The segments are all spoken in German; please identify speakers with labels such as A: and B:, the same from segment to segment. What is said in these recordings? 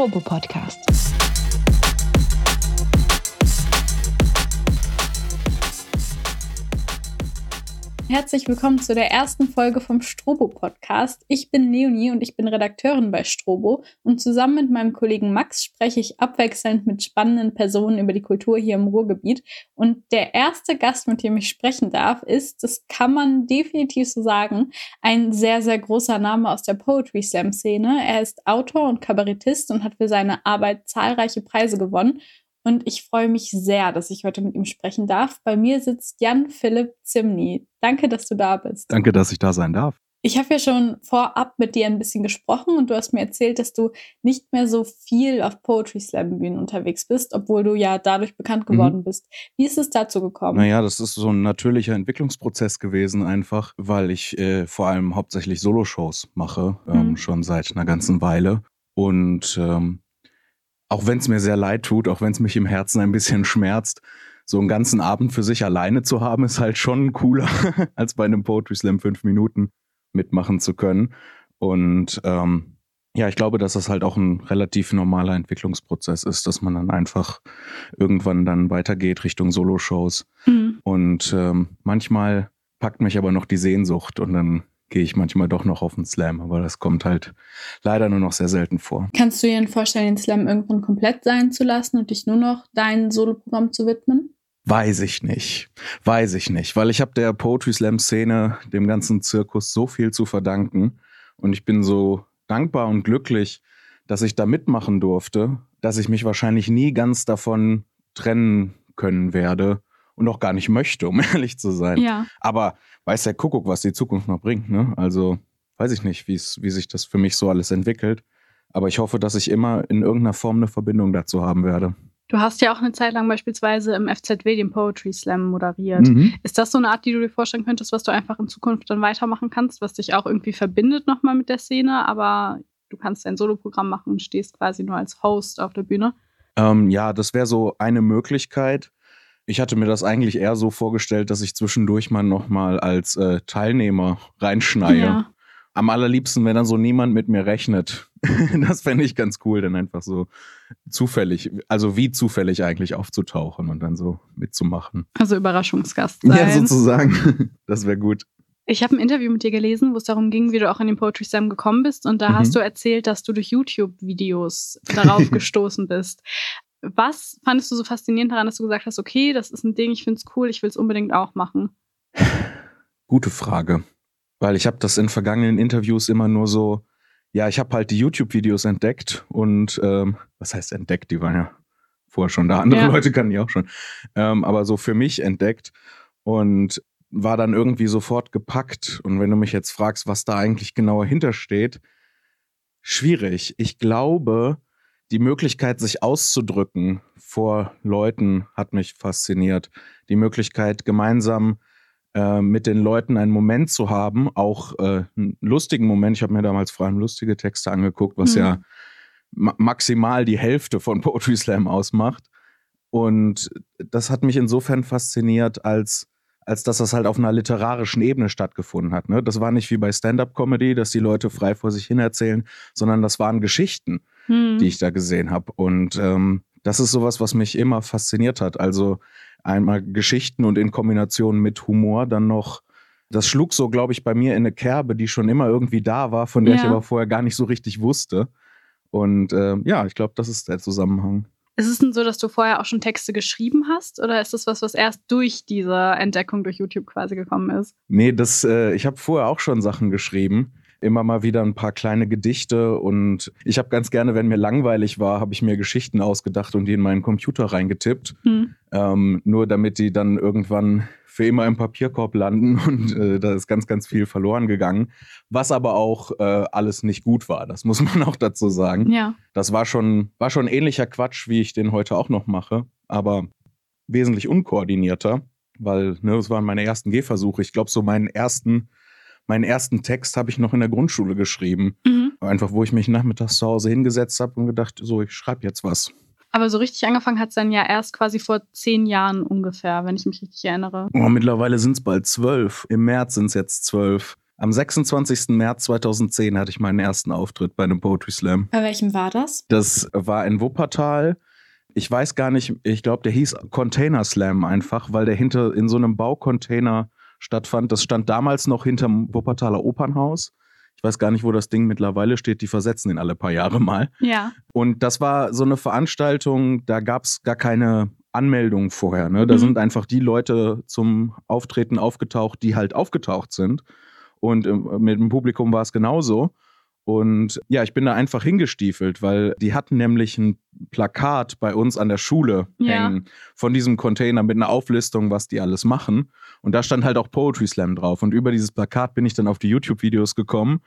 A: Strobo Herzlich willkommen zu der ersten Folge vom Strobo Podcast. Ich bin Leonie und ich bin Redakteurin bei Strobo und zusammen mit meinem Kollegen Max spreche ich abwechselnd mit spannenden Personen über die Kultur hier im Ruhrgebiet. Und der erste Gast, mit dem ich sprechen darf, ist, das kann man definitiv so sagen, ein sehr, sehr großer Name aus der Poetry Slam Szene. Er ist Autor und Kabarettist und hat für seine Arbeit zahlreiche Preise gewonnen und ich freue mich sehr, dass ich heute mit ihm sprechen darf. Bei mir sitzt Jan Philipp Zimny. Danke, dass du da bist.
B: Danke, dass ich da sein darf.
A: Ich habe ja schon vorab mit dir ein bisschen gesprochen und du hast mir erzählt, dass du nicht mehr so viel auf Poetry Slam Bühnen unterwegs bist, obwohl du ja dadurch bekannt mhm. geworden mhm. bist. Wie ist es dazu gekommen?
B: Naja, das ist so ein natürlicher Entwicklungsprozess gewesen, einfach, weil ich äh, vor allem hauptsächlich Soloshows mache, ähm, mhm. schon seit einer ganzen Weile. Und ähm, auch wenn es mir sehr leid tut, auch wenn es mich im Herzen ein bisschen schmerzt, so einen ganzen Abend für sich alleine zu haben, ist halt schon cooler, als bei einem Poetry Slam fünf Minuten mitmachen zu können. Und ähm, ja, ich glaube, dass das halt auch ein relativ normaler Entwicklungsprozess ist, dass man dann einfach irgendwann dann weitergeht Richtung Soloshows. Mhm. Und ähm, manchmal packt mich aber noch die Sehnsucht und dann gehe ich manchmal doch noch auf den Slam, aber das kommt halt leider nur noch sehr selten vor.
A: Kannst du dir vorstellen, den Slam irgendwann komplett sein zu lassen und dich nur noch dein Soloprogramm zu widmen?
B: Weiß ich nicht. Weiß ich nicht, weil ich habe der Poetry Slam Szene, dem ganzen Zirkus so viel zu verdanken und ich bin so dankbar und glücklich, dass ich da mitmachen durfte, dass ich mich wahrscheinlich nie ganz davon trennen können werde und auch gar nicht möchte, um ehrlich zu sein. Ja. Aber weiß der Kuckuck, was die Zukunft noch bringt. Ne? Also weiß ich nicht, wie sich das für mich so alles entwickelt. Aber ich hoffe, dass ich immer in irgendeiner Form eine Verbindung dazu haben werde.
A: Du hast ja auch eine Zeit lang beispielsweise im FZW den Poetry Slam moderiert. Mhm. Ist das so eine Art, die du dir vorstellen könntest, was du einfach in Zukunft dann weitermachen kannst, was dich auch irgendwie verbindet nochmal mit der Szene, aber du kannst dein Soloprogramm machen und stehst quasi nur als Host auf der Bühne?
B: Ähm, ja, das wäre so eine Möglichkeit. Ich hatte mir das eigentlich eher so vorgestellt, dass ich zwischendurch mal nochmal als äh, Teilnehmer reinschneie. Ja. Am allerliebsten, wenn dann so niemand mit mir rechnet. das fände ich ganz cool, dann einfach so zufällig, also wie zufällig eigentlich aufzutauchen und dann so mitzumachen.
A: Also Überraschungsgast sein.
B: Ja, sozusagen. Das wäre gut.
A: Ich habe ein Interview mit dir gelesen, wo es darum ging, wie du auch in den Poetry Slam gekommen bist. Und da mhm. hast du erzählt, dass du durch YouTube-Videos darauf gestoßen bist. Was fandest du so faszinierend daran, dass du gesagt hast, okay, das ist ein Ding, ich finde es cool, ich will es unbedingt auch machen?
B: Gute Frage. Weil ich habe das in vergangenen Interviews immer nur so, ja, ich habe halt die YouTube-Videos entdeckt und ähm, was heißt entdeckt, die waren ja vorher schon da, andere ja. Leute kannten die auch schon. Ähm, aber so für mich entdeckt und war dann irgendwie sofort gepackt. Und wenn du mich jetzt fragst, was da eigentlich genauer hintersteht, schwierig. Ich glaube, die Möglichkeit, sich auszudrücken vor Leuten, hat mich fasziniert. Die Möglichkeit, gemeinsam äh, mit den Leuten einen Moment zu haben, auch äh, einen lustigen Moment. Ich habe mir damals vor allem lustige Texte angeguckt, was mhm. ja ma maximal die Hälfte von Poetry Slam ausmacht. Und das hat mich insofern fasziniert, als, als dass das halt auf einer literarischen Ebene stattgefunden hat. Ne? Das war nicht wie bei Stand-up-Comedy, dass die Leute frei vor sich hin erzählen, sondern das waren Geschichten hm. die ich da gesehen habe. Und ähm, das ist sowas, was mich immer fasziniert hat. Also einmal Geschichten und in Kombination mit Humor dann noch. Das schlug so, glaube ich, bei mir in eine Kerbe, die schon immer irgendwie da war, von der ja. ich aber vorher gar nicht so richtig wusste. Und äh, ja, ich glaube, das ist der Zusammenhang.
A: Ist es denn so, dass du vorher auch schon Texte geschrieben hast? Oder ist das was, was erst durch diese Entdeckung durch YouTube quasi gekommen ist?
B: Nee, das, äh, ich habe vorher auch schon Sachen geschrieben immer mal wieder ein paar kleine Gedichte und ich habe ganz gerne, wenn mir langweilig war, habe ich mir Geschichten ausgedacht und die in meinen Computer reingetippt, hm. ähm, nur damit die dann irgendwann für immer im Papierkorb landen und äh, da ist ganz, ganz viel verloren gegangen, was aber auch äh, alles nicht gut war, das muss man auch dazu sagen. Ja. Das war schon, war schon ähnlicher Quatsch, wie ich den heute auch noch mache, aber wesentlich unkoordinierter, weil ne, das waren meine ersten Gehversuche. Ich glaube, so meinen ersten meinen ersten Text habe ich noch in der Grundschule geschrieben. Mhm. Einfach, wo ich mich nachmittags zu Hause hingesetzt habe und gedacht, so, ich schreibe jetzt was.
A: Aber so richtig angefangen hat es dann ja erst quasi vor zehn Jahren ungefähr, wenn ich mich richtig erinnere.
B: Oh, mittlerweile sind es bald zwölf. Im März sind es jetzt zwölf. Am 26. März 2010 hatte ich meinen ersten Auftritt bei einem Poetry Slam.
A: Bei welchem war das?
B: Das war in Wuppertal. Ich weiß gar nicht, ich glaube, der hieß Container Slam einfach, weil der hinter in so einem Baucontainer stattfand. Das stand damals noch hinterm Wuppertaler Opernhaus. Ich weiß gar nicht, wo das Ding mittlerweile steht. Die versetzen ihn alle paar Jahre mal.
A: Ja.
B: Und das war so eine Veranstaltung, da gab es gar keine Anmeldung vorher. Ne? Da
A: Mhm.
B: sind einfach die Leute zum Auftreten aufgetaucht, die halt aufgetaucht sind. Und ähm, mit dem Publikum war es genauso. Und ja, ich bin da einfach hingestiefelt, weil die hatten nämlich ein Plakat bei uns an der Schule
A: Ja.
B: hängen von diesem Container mit einer Auflistung, was die alles machen. Und da stand halt auch Poetry Slam drauf. Und über dieses Plakat bin ich dann auf die YouTube-Videos gekommen.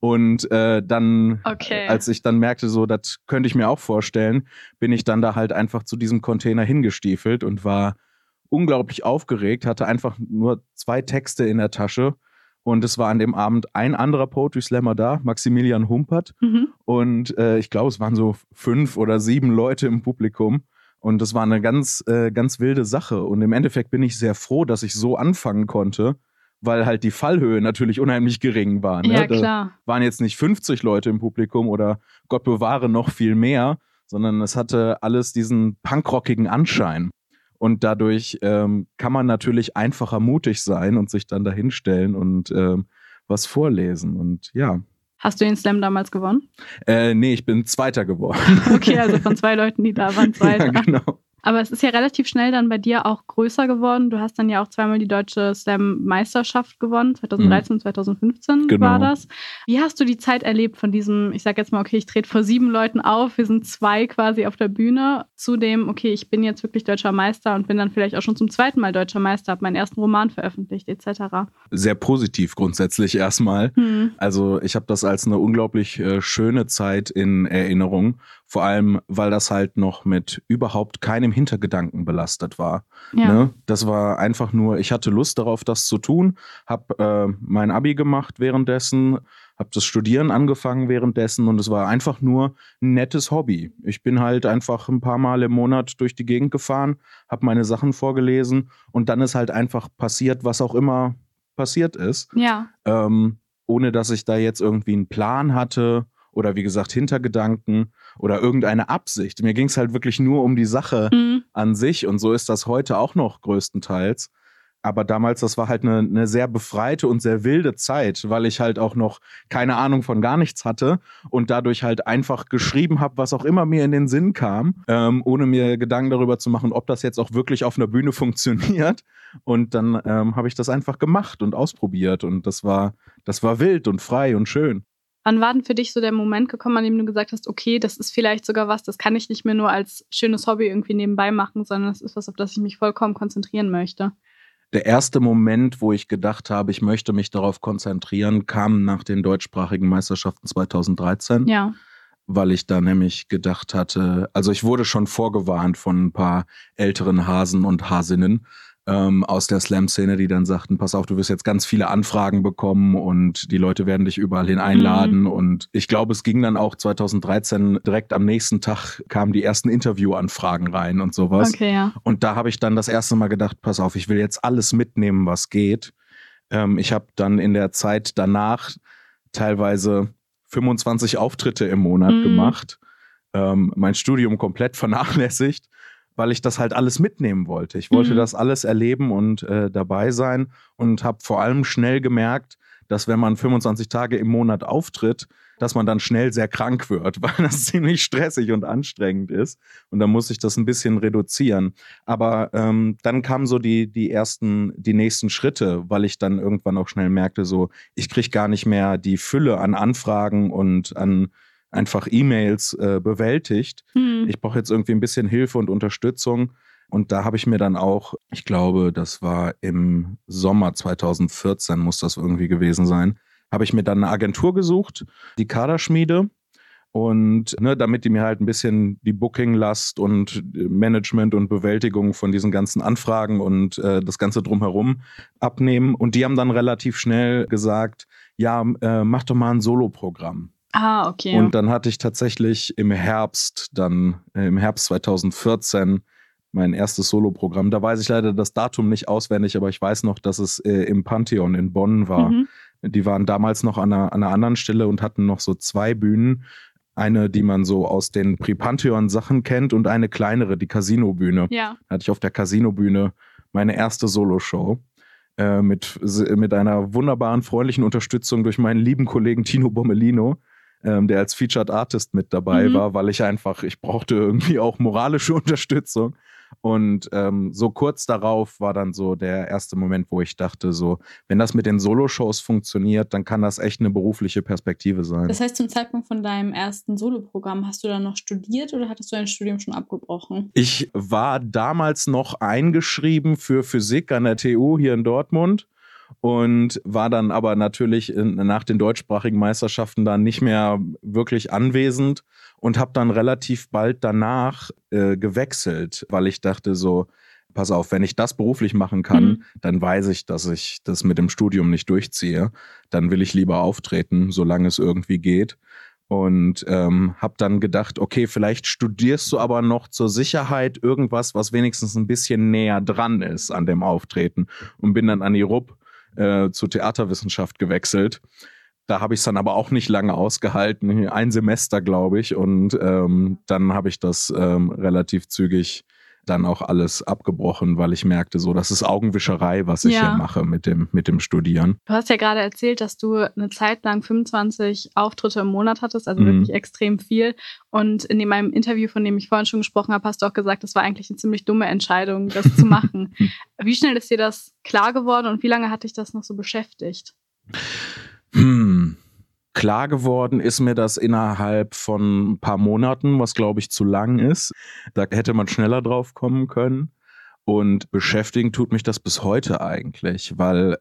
B: Und äh, dann,
A: Okay.
B: als ich dann merkte, so, das könnte ich mir auch vorstellen, bin ich dann da halt einfach zu diesem Container hingestiefelt und war unglaublich aufgeregt, hatte einfach nur zwei Texte in der Tasche. Und es war an dem Abend ein anderer Poetry Slammer da, Maximilian Humpert.
A: Mhm.
B: Und äh, ich glaube, es waren so fünf oder sieben Leute im Publikum. Und das war eine ganz, äh, ganz wilde Sache. Und im Endeffekt bin ich sehr froh, dass ich so anfangen konnte, weil halt die Fallhöhe natürlich unheimlich gering war. Ne?
A: Ja,
B: Da
A: klar.
B: waren jetzt nicht 50 Leute im Publikum oder Gott bewahre noch viel mehr, sondern es hatte alles diesen punkrockigen Anschein. Und dadurch ähm, kann man natürlich einfacher mutig sein und sich dann dahinstellen und ähm, was vorlesen. Und ja,
A: Hast du den Slam damals gewonnen?
B: äh, nee, ich bin Zweiter geworden.
A: Okay, also von zwei Leuten, die da waren, zwei.
B: ja, genau.
A: Aber es ist ja relativ schnell dann bei dir auch größer geworden. Du hast dann ja auch zweimal die deutsche Slam-Meisterschaft gewonnen, 2013 und 2015
B: Genau.
A: war das. Wie hast du die Zeit erlebt von diesem, ich sag jetzt mal, okay, ich trete vor sieben Leuten auf, wir sind zwei quasi auf der Bühne, zu dem, okay, ich bin jetzt wirklich deutscher Meister und bin dann vielleicht auch schon zum zweiten Mal deutscher Meister, habe meinen ersten Roman veröffentlicht, etc.
B: Sehr positiv grundsätzlich erstmal.
A: Hm.
B: Also ich habe das als eine unglaublich äh, schöne Zeit in Erinnerung. Vor allem, weil das halt noch mit überhaupt keinem Hintergedanken belastet war.
A: Ja.
B: Ne? Das war einfach nur, ich hatte Lust darauf, das zu tun, habe äh, mein Abi gemacht währenddessen, habe das Studieren angefangen währenddessen und es war einfach nur ein nettes Hobby. Ich bin halt einfach ein paar Mal im Monat durch die Gegend gefahren, habe meine Sachen vorgelesen und dann ist halt einfach passiert, was auch immer passiert ist
A: ja.
B: ähm, ohne dass ich da jetzt irgendwie einen Plan hatte oder wie gesagt Hintergedanken oder irgendeine Absicht. Mir ging es halt wirklich nur um die Sache
A: Hm.
B: an sich und so ist das heute auch noch größtenteils. Aber damals, das war halt eine, eine sehr befreite und sehr wilde Zeit, weil ich halt auch noch keine Ahnung von gar nichts hatte und dadurch halt einfach geschrieben habe, was auch immer mir in den Sinn kam, ähm, ohne mir Gedanken darüber zu machen, ob das jetzt auch wirklich auf einer Bühne funktioniert. Und dann ähm, habe ich das einfach gemacht und ausprobiert und das war, das war wild und frei und schön.
A: Wann war denn für dich so der Moment gekommen, an dem du gesagt hast, okay, das ist vielleicht sogar was, das kann ich nicht mehr nur als schönes Hobby irgendwie nebenbei machen, sondern das ist was, auf das ich mich vollkommen konzentrieren möchte?
B: Der erste Moment, wo ich gedacht habe, ich möchte mich darauf konzentrieren, kam nach den deutschsprachigen Meisterschaften 2013.
A: Ja.
B: weil ich da nämlich gedacht hatte, also ich wurde schon vorgewarnt von ein paar älteren Hasen und Hasinnen ähm, aus der Slam-Szene, die dann sagten, pass auf, du wirst jetzt ganz viele Anfragen bekommen und die Leute werden dich überall hin einladen. Und ich glaube, es ging dann auch 2013 direkt am nächsten Tag kamen die ersten Interviewanfragen rein und sowas.
A: Okay, ja.
B: Und da habe ich dann das erste Mal gedacht, pass auf, ich will jetzt alles mitnehmen, was geht. Ähm, ich habe dann in der Zeit danach teilweise 25 Auftritte im Monat
A: Mhm.
B: gemacht, ähm, mein Studium komplett vernachlässigt, weil ich das halt alles mitnehmen wollte. Ich wollte
A: Mhm.
B: das alles erleben und äh, dabei sein und habe vor allem schnell gemerkt, dass wenn man 25 Tage im Monat auftritt, dass man dann schnell sehr krank wird, weil das ziemlich stressig und anstrengend ist. Und dann muss ich das ein bisschen reduzieren. Aber ähm, dann kamen so die, die ersten, die nächsten Schritte, weil ich dann irgendwann auch schnell merkte, so, ich kriege gar nicht mehr die Fülle an Anfragen und an einfach E-Mails äh, bewältigt.
A: Hm.
B: Ich brauche jetzt irgendwie ein bisschen Hilfe und Unterstützung. Und da habe ich mir dann auch, ich glaube, das war im Sommer 2014, muss das irgendwie gewesen sein, habe ich mir dann eine Agentur gesucht, die Kaderschmiede. Und ne, damit die mir halt ein bisschen die Booking-Last und Management und Bewältigung von diesen ganzen Anfragen und äh, das Ganze drumherum abnehmen. Und die haben dann relativ schnell gesagt, ja, äh, mach doch mal ein Soloprogramm.
A: Ah, okay.
B: Und dann hatte ich tatsächlich im Herbst, dann äh, im Herbst 2014, mein erstes Soloprogramm. Da weiß ich leider das Datum nicht auswendig, aber ich weiß noch, dass es äh, im Pantheon in Bonn war.
A: mhm.
B: Die waren damals noch an einer, an einer anderen Stelle und hatten noch so zwei Bühnen. Eine, die man so aus den Pripantheon-Sachen kennt und eine kleinere, die Casino-Bühne.
A: Ja.
B: Da hatte ich auf der Casino-Bühne meine erste Soloshow äh, mit, mit einer wunderbaren, freundlichen Unterstützung durch meinen lieben Kollegen Tino Bommelino, ähm, der als Featured Artist mit dabei
A: Mhm.
B: war, weil ich einfach, ich brauchte irgendwie auch moralische Unterstützung. Und ähm, so kurz darauf war dann so der erste Moment, wo ich dachte, so, wenn das mit den Soloshows funktioniert, dann kann das echt eine berufliche Perspektive sein.
A: Das heißt, zum Zeitpunkt von deinem ersten Soloprogramm hast du dann noch studiert oder hattest du dein Studium schon abgebrochen?
B: Ich war damals noch eingeschrieben für Physik an der TU hier in Dortmund und war dann aber natürlich nach den deutschsprachigen Meisterschaften dann nicht mehr wirklich anwesend und habe dann relativ bald danach äh, gewechselt, weil ich dachte so, pass auf, wenn ich das beruflich machen kann,
A: Mhm.
B: dann weiß ich, dass ich das mit dem Studium nicht durchziehe. Dann will ich lieber auftreten, solange es irgendwie geht. Und ähm, habe dann gedacht, okay, vielleicht studierst du aber noch zur Sicherheit irgendwas, was wenigstens ein bisschen näher dran ist an dem Auftreten. Und bin dann an die RUB äh, zur Theaterwissenschaft gewechselt. Da habe ich es dann aber auch nicht lange ausgehalten, ein Semester, glaube ich. Und ähm, dann habe ich das ähm, relativ zügig dann auch alles abgebrochen, weil ich merkte, so, das ist Augenwischerei, was ich
A: Ja.
B: hier mache mit dem, mit dem Studieren.
A: Du hast ja gerade erzählt, dass du eine Zeit lang 25 Auftritte im Monat hattest, also
B: Mhm.
A: wirklich extrem viel. Und in dem- meinem Interview, von dem ich vorhin schon gesprochen habe, hast du auch gesagt, das war eigentlich eine ziemlich dumme Entscheidung, das zu machen. Wie schnell ist dir das klar geworden und wie lange hat dich das noch so beschäftigt?
B: Hm. Klar geworden ist mir das innerhalb von ein paar Monaten, was glaube ich zu lang ist. Da hätte man schneller drauf kommen können. Und beschäftigen tut mich das bis heute eigentlich, weil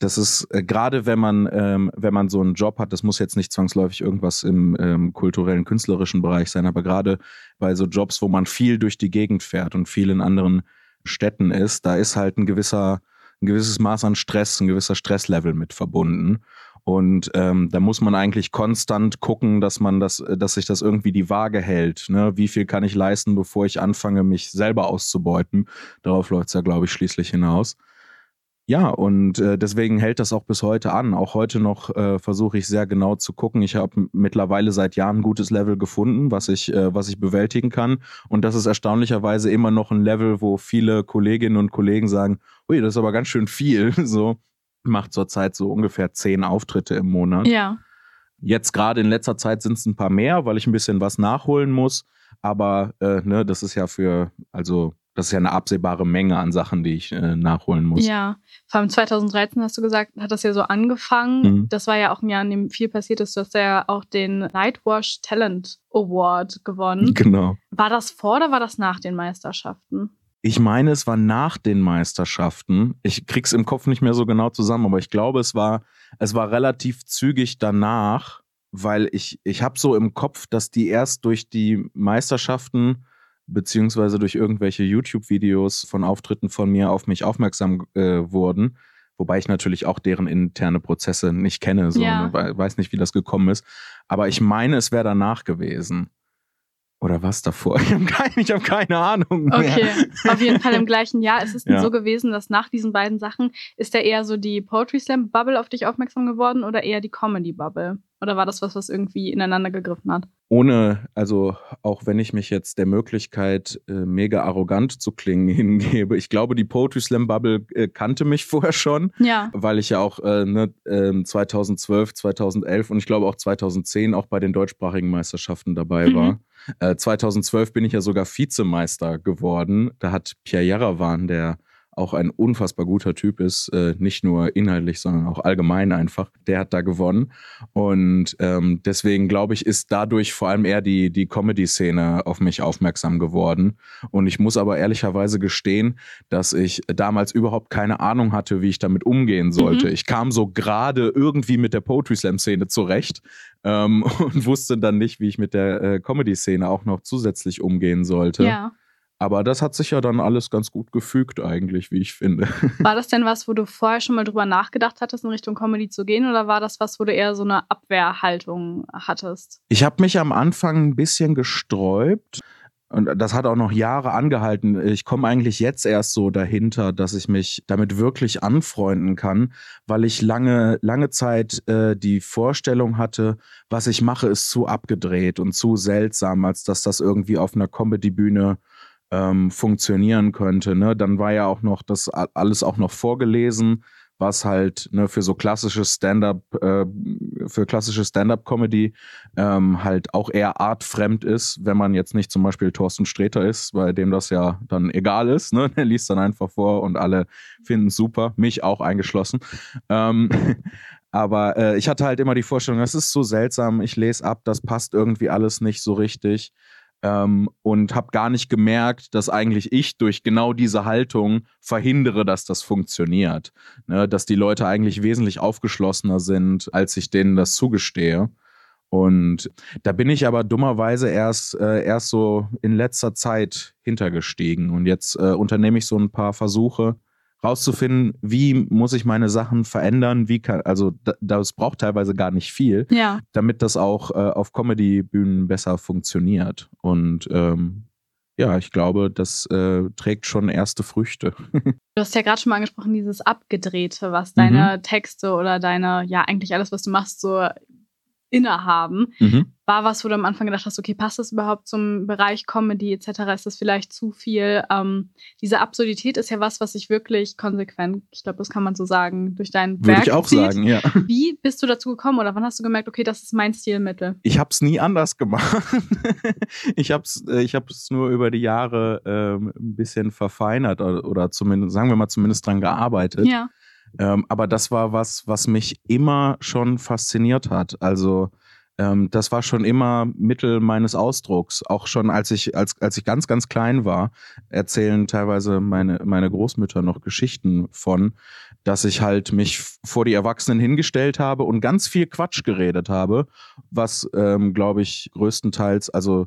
B: das ist äh, gerade wenn man ähm, wenn man so einen Job hat, das muss jetzt nicht zwangsläufig irgendwas im ähm, kulturellen künstlerischen Bereich sein, aber gerade bei so Jobs, wo man viel durch die Gegend fährt und viel in anderen Städten ist, da ist halt ein gewisser ein gewisses Maß an Stress, ein gewisser Stresslevel mit verbunden. Und ähm, da muss man eigentlich konstant gucken, dass man das, äh, dass sich das irgendwie die Waage hält. Ne? Wie viel kann ich leisten, bevor ich anfange, mich selber auszubeuten? Darauf läuft es ja, glaube ich, schließlich hinaus. Ja, und äh, deswegen hält das auch bis heute an. Auch heute noch äh, versuche ich sehr genau zu gucken. Ich habe mittlerweile seit Jahren ein gutes Level gefunden, was ich, äh, was ich bewältigen kann. Und das ist erstaunlicherweise immer noch ein Level, wo viele Kolleginnen und Kollegen sagen, ui, das ist aber ganz schön viel. So macht zurzeit so ungefähr zehn Auftritte im Monat.
A: Ja.
B: Jetzt gerade in letzter Zeit sind es ein paar mehr, weil ich ein bisschen was nachholen muss. Aber äh, ne, das ist ja für, also das ist ja eine absehbare Menge an Sachen, die ich äh, nachholen muss.
A: Ja, vor allem 2013 hast du gesagt, hat das ja so angefangen.
B: Mhm.
A: Das war ja auch ein Jahr, in dem viel passiert ist. Du hast ja auch den Nightwash Talent Award gewonnen.
B: Genau.
A: War das vor oder war das nach den Meisterschaften?
B: Ich meine, es war nach den Meisterschaften. Ich krieg's im Kopf nicht mehr so genau zusammen, aber ich glaube, es war, es war relativ zügig danach, weil ich, ich habe so im Kopf, dass die erst durch die Meisterschaften beziehungsweise durch irgendwelche YouTube-Videos von Auftritten von mir auf mich aufmerksam äh, wurden. Wobei ich natürlich auch deren interne Prozesse nicht kenne, so,
A: Ja.
B: ne, we- weiß nicht, wie das gekommen ist. Aber ich meine, es wäre danach gewesen. Oder was davor? Ich habe keine, hab keine Ahnung. Mehr.
A: Okay, auf jeden Fall im gleichen Jahr. Es ist denn
B: Ja.
A: so gewesen, dass nach diesen beiden Sachen ist da eher so die Poetry Slam Bubble auf dich aufmerksam geworden oder eher die Comedy Bubble? Oder war das was, was irgendwie ineinander gegriffen hat?
B: Ohne, also auch wenn ich mich jetzt der Möglichkeit, äh, mega arrogant zu klingen, hingebe, ich glaube, die Poetry Slam Bubble äh, kannte mich vorher schon.
A: Ja.
B: weil ich ja auch äh, ne, ähm, 2012, 2011 und ich glaube auch 2010 auch bei den deutschsprachigen Meisterschaften dabei
A: Mhm.
B: war. Äh, 2012 bin ich ja sogar Vizemeister geworden. Da hat Pierre Jarawan, der auch ein unfassbar guter Typ ist, äh, nicht nur inhaltlich, sondern auch allgemein einfach, der hat da gewonnen. Und ähm, deswegen glaube ich, ist dadurch vor allem eher die, die Comedy-Szene auf mich aufmerksam geworden. Und ich muss aber ehrlicherweise gestehen, dass ich damals überhaupt keine Ahnung hatte, wie ich damit umgehen sollte.
A: Mhm.
B: Ich kam so gerade irgendwie mit der Poetry Slam Szene zurecht ähm, und wusste dann nicht, wie ich mit der äh, Comedy Szene auch noch zusätzlich umgehen sollte.
A: Ja.
B: Aber das hat sich ja dann alles ganz gut gefügt eigentlich, wie ich finde.
A: War das denn was, wo du vorher schon mal drüber nachgedacht hattest, in Richtung Comedy zu gehen? Oder war das was, wo du eher so eine Abwehrhaltung hattest?
B: Ich habe mich am Anfang ein bisschen gesträubt, Und das hat auch noch Jahre angehalten. Ich komme eigentlich jetzt erst so dahinter, dass ich mich damit wirklich anfreunden kann, weil ich lange, lange Zeit äh, die Vorstellung hatte, was ich mache, ist zu abgedreht und zu seltsam, als dass das irgendwie auf einer Comedy-Bühne ähm, funktionieren könnte. Ne? Dann war ja auch noch das alles auch noch vorgelesen was halt ne, für so klassische Stand-up, äh, für klassische Stand-up-Comedy ähm, halt auch eher artfremd ist, wenn man jetzt nicht zum Beispiel Thorsten Sträter ist, bei dem das ja dann egal ist. Ne? Der liest dann einfach vor und alle finden es super, mich auch eingeschlossen. Ähm, aber äh, ich hatte halt immer die Vorstellung, das ist so seltsam, ich lese ab, das passt irgendwie alles nicht so richtig ähm, und habe gar nicht gemerkt, dass eigentlich ich durch genau diese Haltung verhindere, dass das funktioniert. Ne? Dass die Leute eigentlich wesentlich aufgeschlossener sind, als ich denen das zugestehe. Und da bin ich aber dummerweise erst, äh, erst so in letzter Zeit hintergestiegen. Und jetzt äh, unternehme ich so ein paar Versuche, rauszufinden, wie muss ich meine Sachen verändern, wie kann, also das braucht teilweise gar nicht viel,
A: ja.
B: damit das auch äh, auf Comedy-Bühnen besser funktioniert. Und ähm, ja, ich glaube, das äh, trägt schon erste Früchte.
A: du hast ja gerade schon mal angesprochen, dieses Abgedrehte, was deine mhm. Texte oder deine, ja, eigentlich alles, was du machst, so innehaben. Mhm. War was, wo du am Anfang gedacht hast, okay, passt das überhaupt zum Bereich Comedy etc.? Ist das vielleicht zu viel? Ähm, diese Absurdität ist ja was, was sich wirklich konsequent, ich glaube, das kann man so sagen, durch dein
B: Würde Werk Würde ich auch
A: zieht.
B: sagen, ja.
A: Wie bist du dazu gekommen oder wann hast du gemerkt, okay, das ist mein Stilmittel?
B: Ich habe es nie anders gemacht. ich habe es äh, ich hab's nur über die Jahre ähm, ein bisschen verfeinert oder, oder zumindest, sagen wir mal, zumindest dran gearbeitet.
A: Ja
B: ähm, aber das war was, was mich immer schon fasziniert hat. Also ähm, das war schon immer Mittel meines Ausdrucks. Auch schon als ich, als, als ich ganz, ganz klein war, erzählen teilweise meine, meine Großmütter noch Geschichten von, dass ich halt mich vor die Erwachsenen hingestellt habe und ganz viel Quatsch geredet habe, was, ähm, glaube ich, größtenteils, also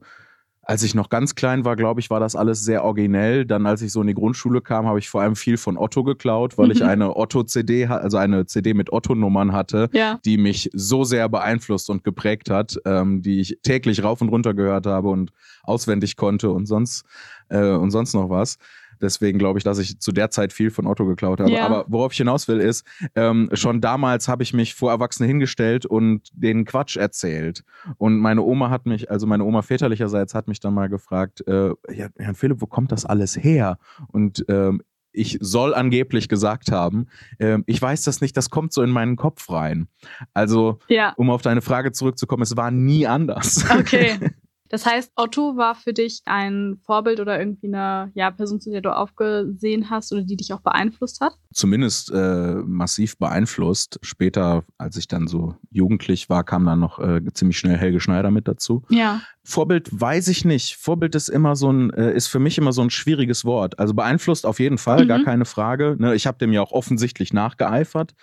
B: als ich noch ganz klein war, glaube ich, war das alles sehr originell. Dann, als ich so in die Grundschule kam, habe ich vor allem viel von Otto geklaut, weil mhm. ich eine Otto-CD, also eine CD mit Otto-Nummern hatte,
A: ja.
B: die mich so sehr beeinflusst und geprägt hat, ähm, die ich täglich rauf und runter gehört habe und auswendig konnte und sonst, äh, und sonst noch was. Deswegen glaube ich, dass ich zu der Zeit viel von Otto geklaut habe. Ja. Aber worauf ich hinaus will, ist, ähm, schon damals habe ich mich vor Erwachsene hingestellt und den Quatsch erzählt. Und meine Oma hat mich, also meine Oma väterlicherseits hat mich dann mal gefragt, äh, ja, Herrn Philipp, wo kommt das alles her? Und ähm, ich soll angeblich gesagt haben, äh, ich weiß das nicht, das kommt so in meinen Kopf rein. Also,
A: ja.
B: um auf deine Frage zurückzukommen, es war nie anders.
A: Okay. Das heißt, Otto war für dich ein Vorbild oder irgendwie eine ja, Person, zu der du aufgesehen hast oder die dich auch beeinflusst hat?
B: Zumindest äh, massiv beeinflusst. Später, als ich dann so jugendlich war, kam dann noch äh, ziemlich schnell Helge Schneider mit dazu.
A: Ja.
B: Vorbild weiß ich nicht. Vorbild ist immer so ein, äh, ist für mich immer so ein schwieriges Wort. Also beeinflusst auf jeden Fall, mhm. gar keine Frage. Ne, ich habe dem ja auch offensichtlich nachgeeifert.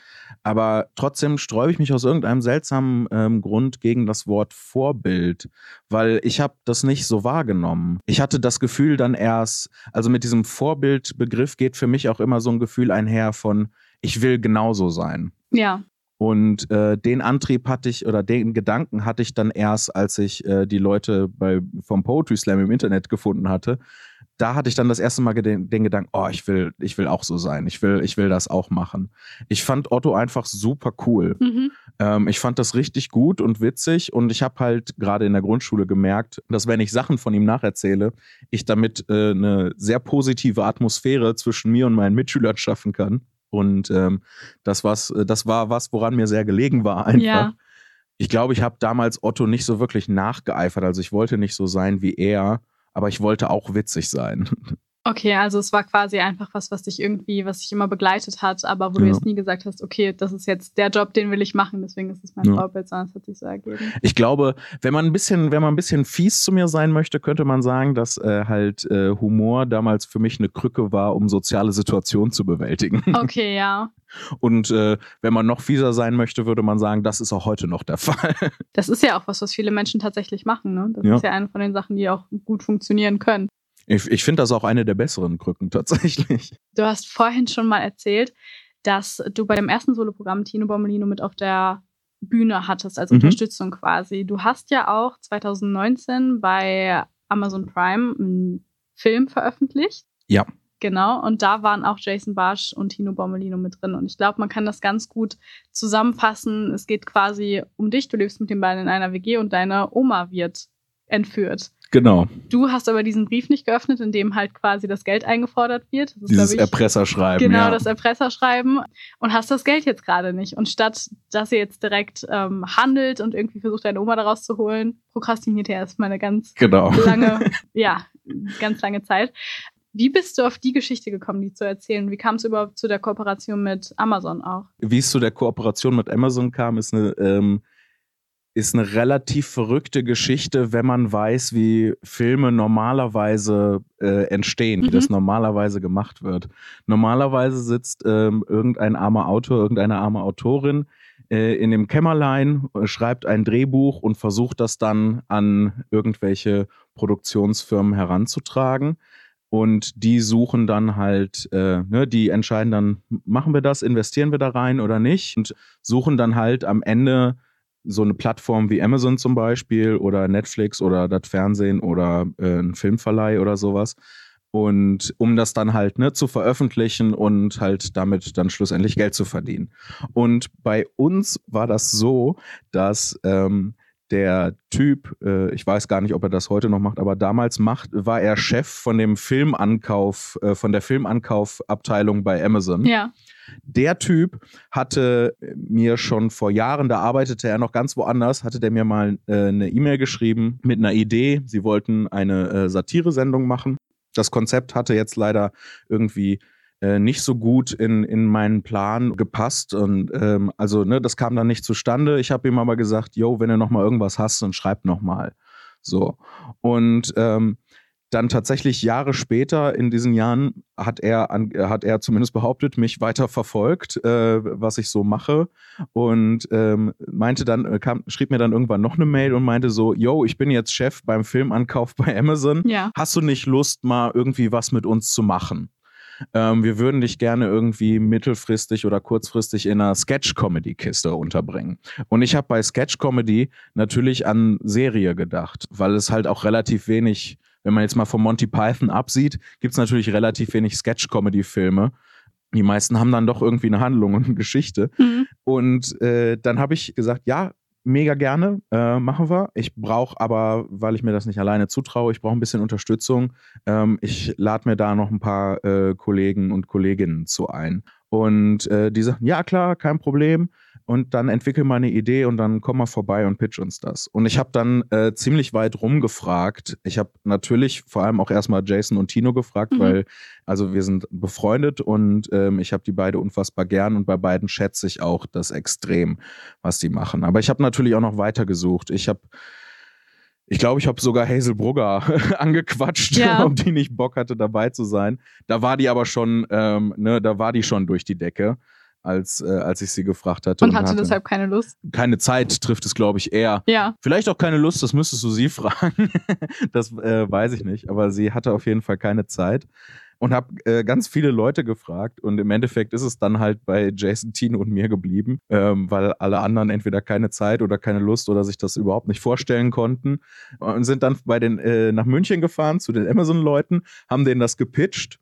B: Aber trotzdem sträube ich mich aus irgendeinem seltsamen ähm, Grund gegen das Wort Vorbild, weil ich habe das nicht so wahrgenommen. Ich hatte das Gefühl dann erst, also mit diesem Vorbildbegriff geht für mich auch immer so ein Gefühl einher von, ich will genauso sein.
A: Ja.
B: Und äh, den Antrieb hatte ich oder den Gedanken hatte ich dann erst, als ich äh, die Leute bei, vom Poetry Slam im Internet gefunden hatte. Da hatte ich dann das erste Mal den, den, Gedanken, oh, ich will, ich will auch so sein. Ich will, ich will das auch machen. Ich fand Otto einfach super cool. Mhm. Ähm, ich fand das richtig gut und witzig und ich habe halt gerade in der Grundschule gemerkt, dass wenn ich Sachen von ihm nacherzähle, ich damit äh, eine sehr positive Atmosphäre zwischen mir und meinen Mitschülern schaffen kann. Und ähm, das, was, äh, das war was, woran mir sehr gelegen war einfach. Ja. Ich glaube, ich habe damals Otto nicht so wirklich nachgeeifert. Also ich wollte nicht so sein wie er, aber ich wollte auch witzig sein.
A: Okay, also es war quasi einfach was, was dich irgendwie, was dich immer begleitet hat, aber wo ja. du jetzt nie gesagt hast, okay, das ist jetzt der Job, den will ich machen, deswegen ist es mein ja. Vorbild, sondern es hat sich so ergeben.
B: Ich glaube, wenn man ein bisschen, wenn man ein bisschen fies zu mir sein möchte, könnte man sagen, dass äh, halt äh, Humor damals für mich eine Krücke war, um soziale Situationen zu bewältigen.
A: Okay, ja.
B: Und äh, wenn man noch fieser sein möchte, würde man sagen, das ist auch heute noch der Fall.
A: Das ist ja auch was, was viele Menschen tatsächlich machen. Ne? Das ja. ist ja eine von den Sachen, die auch gut funktionieren können.
B: Ich, ich finde das auch eine der besseren Krücken tatsächlich.
A: Du hast vorhin schon mal erzählt, dass du bei dem ersten Soloprogramm Tino Bommelino mit auf der Bühne hattest, als mhm. Unterstützung quasi. Du hast ja auch 2019 bei Amazon Prime einen Film veröffentlicht.
B: Ja.
A: Genau, und da waren auch Jason Barsch und Tino Bommelino mit drin. Und ich glaube, man kann das ganz gut zusammenfassen. Es geht quasi um dich. Du lebst mit den beiden in einer WG und deine Oma wird entführt.
B: Genau.
A: Du hast aber diesen Brief nicht geöffnet, in dem halt quasi das Geld eingefordert wird.
B: Das ist, Dieses ich, Erpresserschreiben.
A: Genau,
B: ja.
A: das Erpresserschreiben. Und hast das Geld jetzt gerade nicht. Und statt, dass ihr jetzt direkt ähm, handelt und irgendwie versucht, deine Oma daraus zu holen, prokrastiniert er erstmal eine ganz
B: genau.
A: lange, ja, ganz lange Zeit. Wie bist du auf die Geschichte gekommen, die zu erzählen? Wie kam es überhaupt zu der Kooperation mit Amazon auch?
B: Wie es zu der Kooperation mit Amazon kam, ist eine, ähm, ist eine relativ verrückte Geschichte, wenn man weiß, wie Filme normalerweise äh, entstehen, mhm. wie das normalerweise gemacht wird. Normalerweise sitzt ähm, irgendein armer Autor, irgendeine arme Autorin äh, in dem Kämmerlein, äh, schreibt ein Drehbuch und versucht das dann an irgendwelche Produktionsfirmen heranzutragen. Und die suchen dann halt, äh, ne, die entscheiden dann, machen wir das, investieren wir da rein oder nicht? Und suchen dann halt am Ende so eine Plattform wie Amazon zum Beispiel oder Netflix oder das Fernsehen oder äh, ein Filmverleih oder sowas. Und um das dann halt ne, zu veröffentlichen und halt damit dann schlussendlich Geld zu verdienen. Und bei uns war das so, dass ähm, der Typ, äh, ich weiß gar nicht, ob er das heute noch macht, aber damals macht, war er Chef von dem Filmankauf, äh, von der Filmankaufabteilung bei Amazon.
A: Ja.
B: Der Typ hatte mir schon vor Jahren, da arbeitete er noch ganz woanders, hatte der mir mal äh, eine E-Mail geschrieben mit einer Idee. Sie wollten eine äh, Satire-Sendung machen. Das Konzept hatte jetzt leider irgendwie äh, nicht so gut in, in meinen Plan gepasst. Und ähm, also, ne, das kam dann nicht zustande. Ich habe ihm aber gesagt, yo, wenn du noch mal irgendwas hast, dann schreib noch mal. So. Und ähm, dann tatsächlich Jahre später, in diesen Jahren, hat er, an, hat er zumindest behauptet, mich weiter verfolgt, äh, was ich so mache. Und ähm, meinte dann, äh, kam, schrieb mir dann irgendwann noch eine Mail und meinte so: Yo, ich bin jetzt Chef beim Filmankauf bei Amazon.
A: Ja.
B: Hast du nicht Lust, mal irgendwie was mit uns zu machen? Ähm, wir würden dich gerne irgendwie mittelfristig oder kurzfristig in einer Sketch-Comedy-Kiste unterbringen. Und ich habe bei Sketch-Comedy natürlich an Serie gedacht, weil es halt auch relativ wenig, wenn man jetzt mal von Monty Python absieht, gibt es natürlich relativ wenig Sketch-Comedy-Filme. Die meisten haben dann doch irgendwie eine Handlung und eine Geschichte. Mhm. Und äh, dann habe ich gesagt, ja, mega gerne, äh, machen wir. Ich brauche aber, weil ich mir das nicht alleine zutraue, ich brauche ein bisschen Unterstützung. Ähm, ich lade mir da noch ein paar äh, Kollegen und Kolleginnen zu ein. Und äh, die sagen, ja klar, kein Problem und dann entwickel mal eine Idee und dann komm mal vorbei und pitch uns das. Und ich habe dann äh, ziemlich weit rumgefragt. Ich habe natürlich vor allem auch erstmal Jason und Tino gefragt, mhm. weil also wir sind befreundet und ähm, ich habe die beide unfassbar gern und bei beiden schätze ich auch das extrem, was die machen. Aber ich habe natürlich auch noch weiter gesucht. Ich habe ich glaube, ich habe sogar Hazel Brugger angequatscht, ja. ob die nicht Bock hatte, dabei zu sein. Da war die aber schon, ähm, ne, da war die schon durch die Decke als, äh, als ich sie gefragt hatte.
A: Und, und hatte, hatte deshalb keine Lust?
B: Keine Zeit trifft es, glaube ich, eher.
A: Ja.
B: Vielleicht auch keine Lust, das müsstest du sie fragen. das äh, weiß ich nicht. Aber sie hatte auf jeden Fall keine Zeit und habe äh, ganz viele Leute gefragt und im Endeffekt ist es dann halt bei Jason, Tino und mir geblieben, ähm, weil alle anderen entweder keine Zeit oder keine Lust oder sich das überhaupt nicht vorstellen konnten und sind dann bei den äh, nach München gefahren zu den Amazon-Leuten, haben denen das gepitcht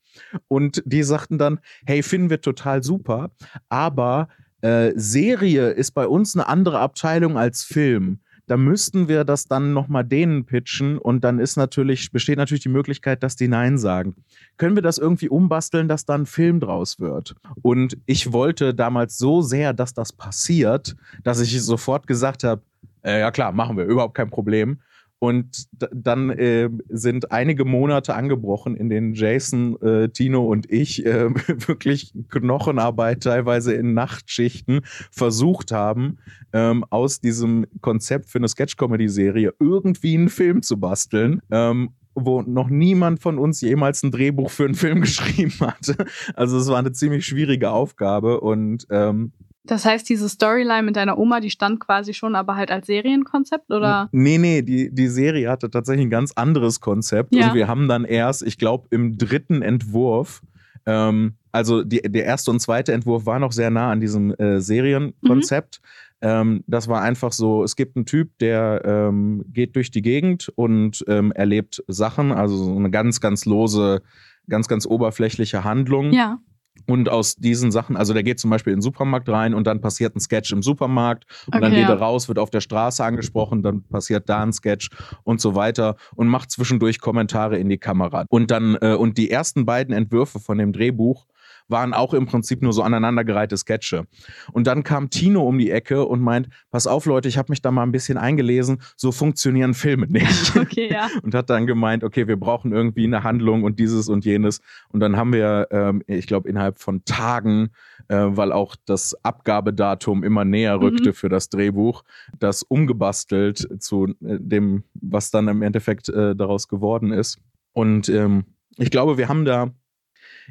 B: und die sagten dann, hey, finden wir total super, aber äh, Serie ist bei uns eine andere Abteilung als Film da müssten wir das dann nochmal denen pitchen und dann ist natürlich, besteht natürlich die Möglichkeit, dass die Nein sagen. Können wir das irgendwie umbasteln, dass da ein Film draus wird? Und ich wollte damals so sehr, dass das passiert, dass ich sofort gesagt habe, äh, ja klar, machen wir, überhaupt kein Problem. Und dann äh, sind einige Monate angebrochen, in denen Jason, äh, Tino und ich äh, wirklich Knochenarbeit teilweise in Nachtschichten versucht haben, ähm, aus diesem Konzept für eine Sketch-Comedy-Serie irgendwie einen Film zu basteln. Ähm, wo noch niemand von uns jemals ein Drehbuch für einen Film geschrieben hatte. Also es war eine ziemlich schwierige Aufgabe und ähm,
A: das heißt, diese Storyline mit deiner Oma, die stand quasi schon, aber halt als Serienkonzept, oder?
B: Nee, nee, die, die Serie hatte tatsächlich ein ganz anderes Konzept. Ja. Und wir haben dann erst, ich glaube, im dritten Entwurf, ähm, also die, der erste und zweite Entwurf war noch sehr nah an diesem äh, Serienkonzept. Mhm. Ähm, das war einfach so, es gibt einen Typ, der ähm, geht durch die Gegend und ähm, erlebt Sachen, also so eine ganz, ganz lose, ganz, ganz oberflächliche Handlung.
A: Ja.
B: Und aus diesen Sachen, also der geht zum Beispiel in den Supermarkt rein und dann passiert ein Sketch im Supermarkt und
A: Okay,
B: dann geht
A: ja.
B: er raus, wird auf der Straße angesprochen, dann passiert da ein Sketch und so weiter und macht zwischendurch Kommentare in die Kamera. Und dann, äh, und die ersten beiden Entwürfe von dem Drehbuch waren auch im Prinzip nur so aneinandergereihte Sketche. Und dann kam Tino um die Ecke und meint, pass auf Leute, ich habe mich da mal ein bisschen eingelesen, so funktionieren Filme nicht.
A: Okay, ja.
B: und hat dann gemeint, okay, wir brauchen irgendwie eine Handlung und dieses und jenes. Und dann haben wir, ähm, ich glaube, innerhalb von Tagen, äh, weil auch das Abgabedatum immer näher
A: Mhm.
B: rückte für das Drehbuch, das umgebastelt zu äh, dem, was dann im Endeffekt äh, daraus geworden ist. Und ähm, ich glaube, wir haben da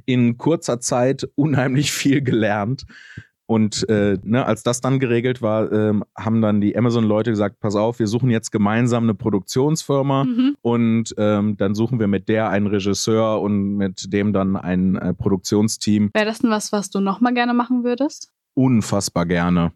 B: in kurzer Zeit unheimlich viel gelernt. Und äh, ne, als das dann geregelt war, ähm, haben dann die Amazon-Leute gesagt, pass auf, wir suchen jetzt gemeinsam eine Produktionsfirma
A: Mhm.
B: und ähm, dann suchen wir mit der einen Regisseur und mit dem dann ein äh, Produktionsteam.
A: Wäre das denn was, was du nochmal gerne machen würdest?
B: Unfassbar gerne.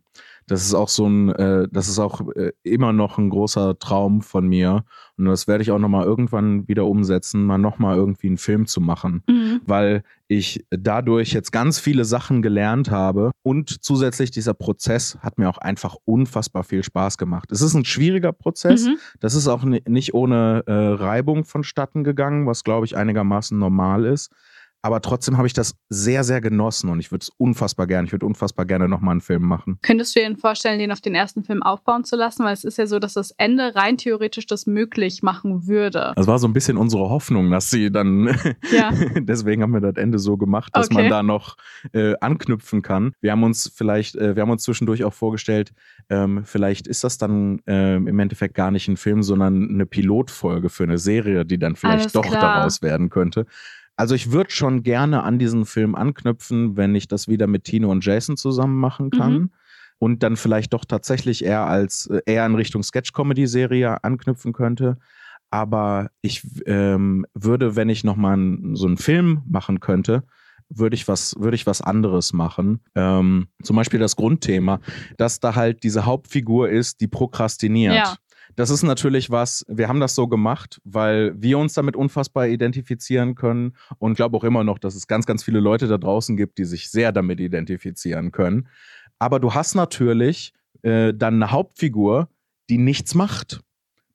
B: Das ist auch so ein, äh, das ist auch äh, immer noch ein großer Traum von mir. Und das werde ich auch nochmal irgendwann wieder umsetzen, mal nochmal irgendwie einen Film zu machen.
A: Mhm.
B: Weil ich dadurch jetzt ganz viele Sachen gelernt habe und zusätzlich dieser Prozess hat mir auch einfach unfassbar viel Spaß gemacht. Es ist ein schwieriger Prozess.
A: Mhm.
B: Das ist auch ni- nicht ohne äh, Reibung vonstatten gegangen, was glaube ich einigermaßen normal ist. Aber trotzdem habe ich das sehr, sehr genossen und ich würde es unfassbar gerne, ich würde unfassbar gerne nochmal einen Film machen.
A: Könntest du dir vorstellen, den auf den ersten Film aufbauen zu lassen? Weil es ist ja so, dass das Ende rein theoretisch das möglich machen würde.
B: Das war so ein bisschen unsere Hoffnung, dass sie dann,
A: Ja.
B: deswegen haben wir das Ende so gemacht, dass
A: Okay.
B: man da noch äh, anknüpfen kann. Wir haben uns vielleicht, äh, wir haben uns zwischendurch auch vorgestellt, ähm, vielleicht ist das dann ähm, im Endeffekt gar nicht ein Film, sondern eine Pilotfolge für eine Serie, die dann vielleicht
A: Alles
B: doch
A: klar.
B: daraus werden könnte. Also ich würde schon gerne an diesen Film anknüpfen, wenn ich das wieder mit Tino und Jason zusammen machen kann.
A: Mhm.
B: Und dann vielleicht doch tatsächlich eher als äh, eher in Richtung Sketch-Comedy-Serie anknüpfen könnte. Aber ich ähm, würde, wenn ich nochmal so einen Film machen könnte, würde ich was, würde ich was anderes machen. Ähm, zum Beispiel das Grundthema, dass da halt diese Hauptfigur ist, die prokrastiniert.
A: Ja.
B: Das ist natürlich was, wir haben das so gemacht, weil wir uns damit unfassbar identifizieren können und glaube auch immer noch, dass es ganz, ganz viele Leute da draußen gibt, die sich sehr damit identifizieren können. Aber du hast natürlich äh, dann eine Hauptfigur, die nichts macht.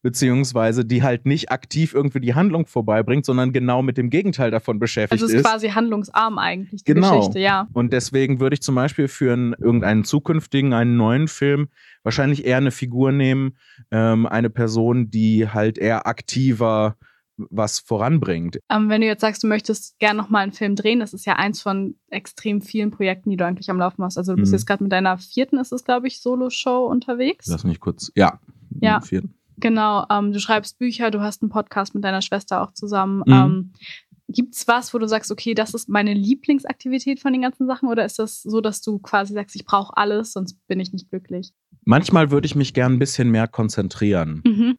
B: Beziehungsweise die halt nicht aktiv irgendwie die Handlung vorbeibringt, sondern genau mit dem Gegenteil davon beschäftigt
A: Also es ist
B: ist.
A: quasi handlungsarm eigentlich, die
B: Genau.
A: Geschichte, ja.
B: Und deswegen würde ich zum Beispiel für einen, irgendeinen zukünftigen, einen neuen Film wahrscheinlich eher eine Figur nehmen, ähm, eine Person, die halt eher aktiver was voranbringt.
A: Ähm, wenn du jetzt sagst, du möchtest gerne nochmal einen Film drehen, das ist ja eins von extrem vielen Projekten, die du eigentlich am Laufen hast. Also du bist
B: Mhm.
A: jetzt gerade mit deiner vierten, ist es glaube ich, Solo-Show unterwegs.
B: Lass mich kurz. Ja.
A: Ja.
B: Vierten.
A: Genau, ähm, du schreibst Bücher, du hast einen Podcast mit deiner Schwester auch zusammen.
B: Mhm.
A: Ähm, Gibt es was, wo du sagst, okay, das ist meine Lieblingsaktivität von den ganzen Sachen? Oder ist das so, dass du quasi sagst, ich brauche alles, sonst bin ich nicht glücklich?
B: Manchmal würde ich mich gern ein bisschen mehr konzentrieren.
A: Mhm.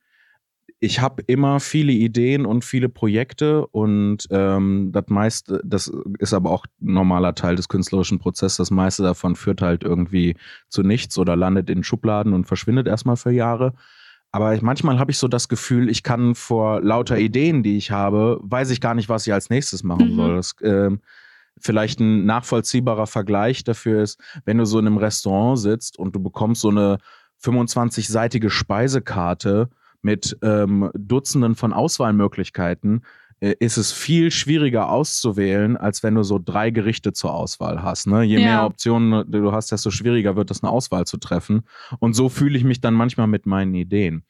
B: ich habe immer viele Ideen und viele Projekte und ähm, das meiste, das ist aber auch ein normaler Teil des künstlerischen Prozesses. Das meiste davon führt halt irgendwie zu nichts oder landet in Schubladen und verschwindet erstmal für Jahre. Aber ich, manchmal habe ich so das Gefühl, ich kann vor lauter Ideen, die ich habe, weiß ich gar nicht, was ich als nächstes machen
A: Mhm.
B: soll. Das, ähm, vielleicht ein nachvollziehbarer Vergleich dafür ist, wenn du so in einem Restaurant sitzt und du bekommst so eine 25-seitige Speisekarte mit ähm, Dutzenden von Auswahlmöglichkeiten, äh, ist es viel schwieriger auszuwählen, als wenn du so drei Gerichte zur Auswahl hast. Ne? Je
A: Ja.
B: mehr Optionen du hast, desto schwieriger wird es, eine Auswahl zu treffen. Und so fühle ich mich dann manchmal mit meinen Ideen.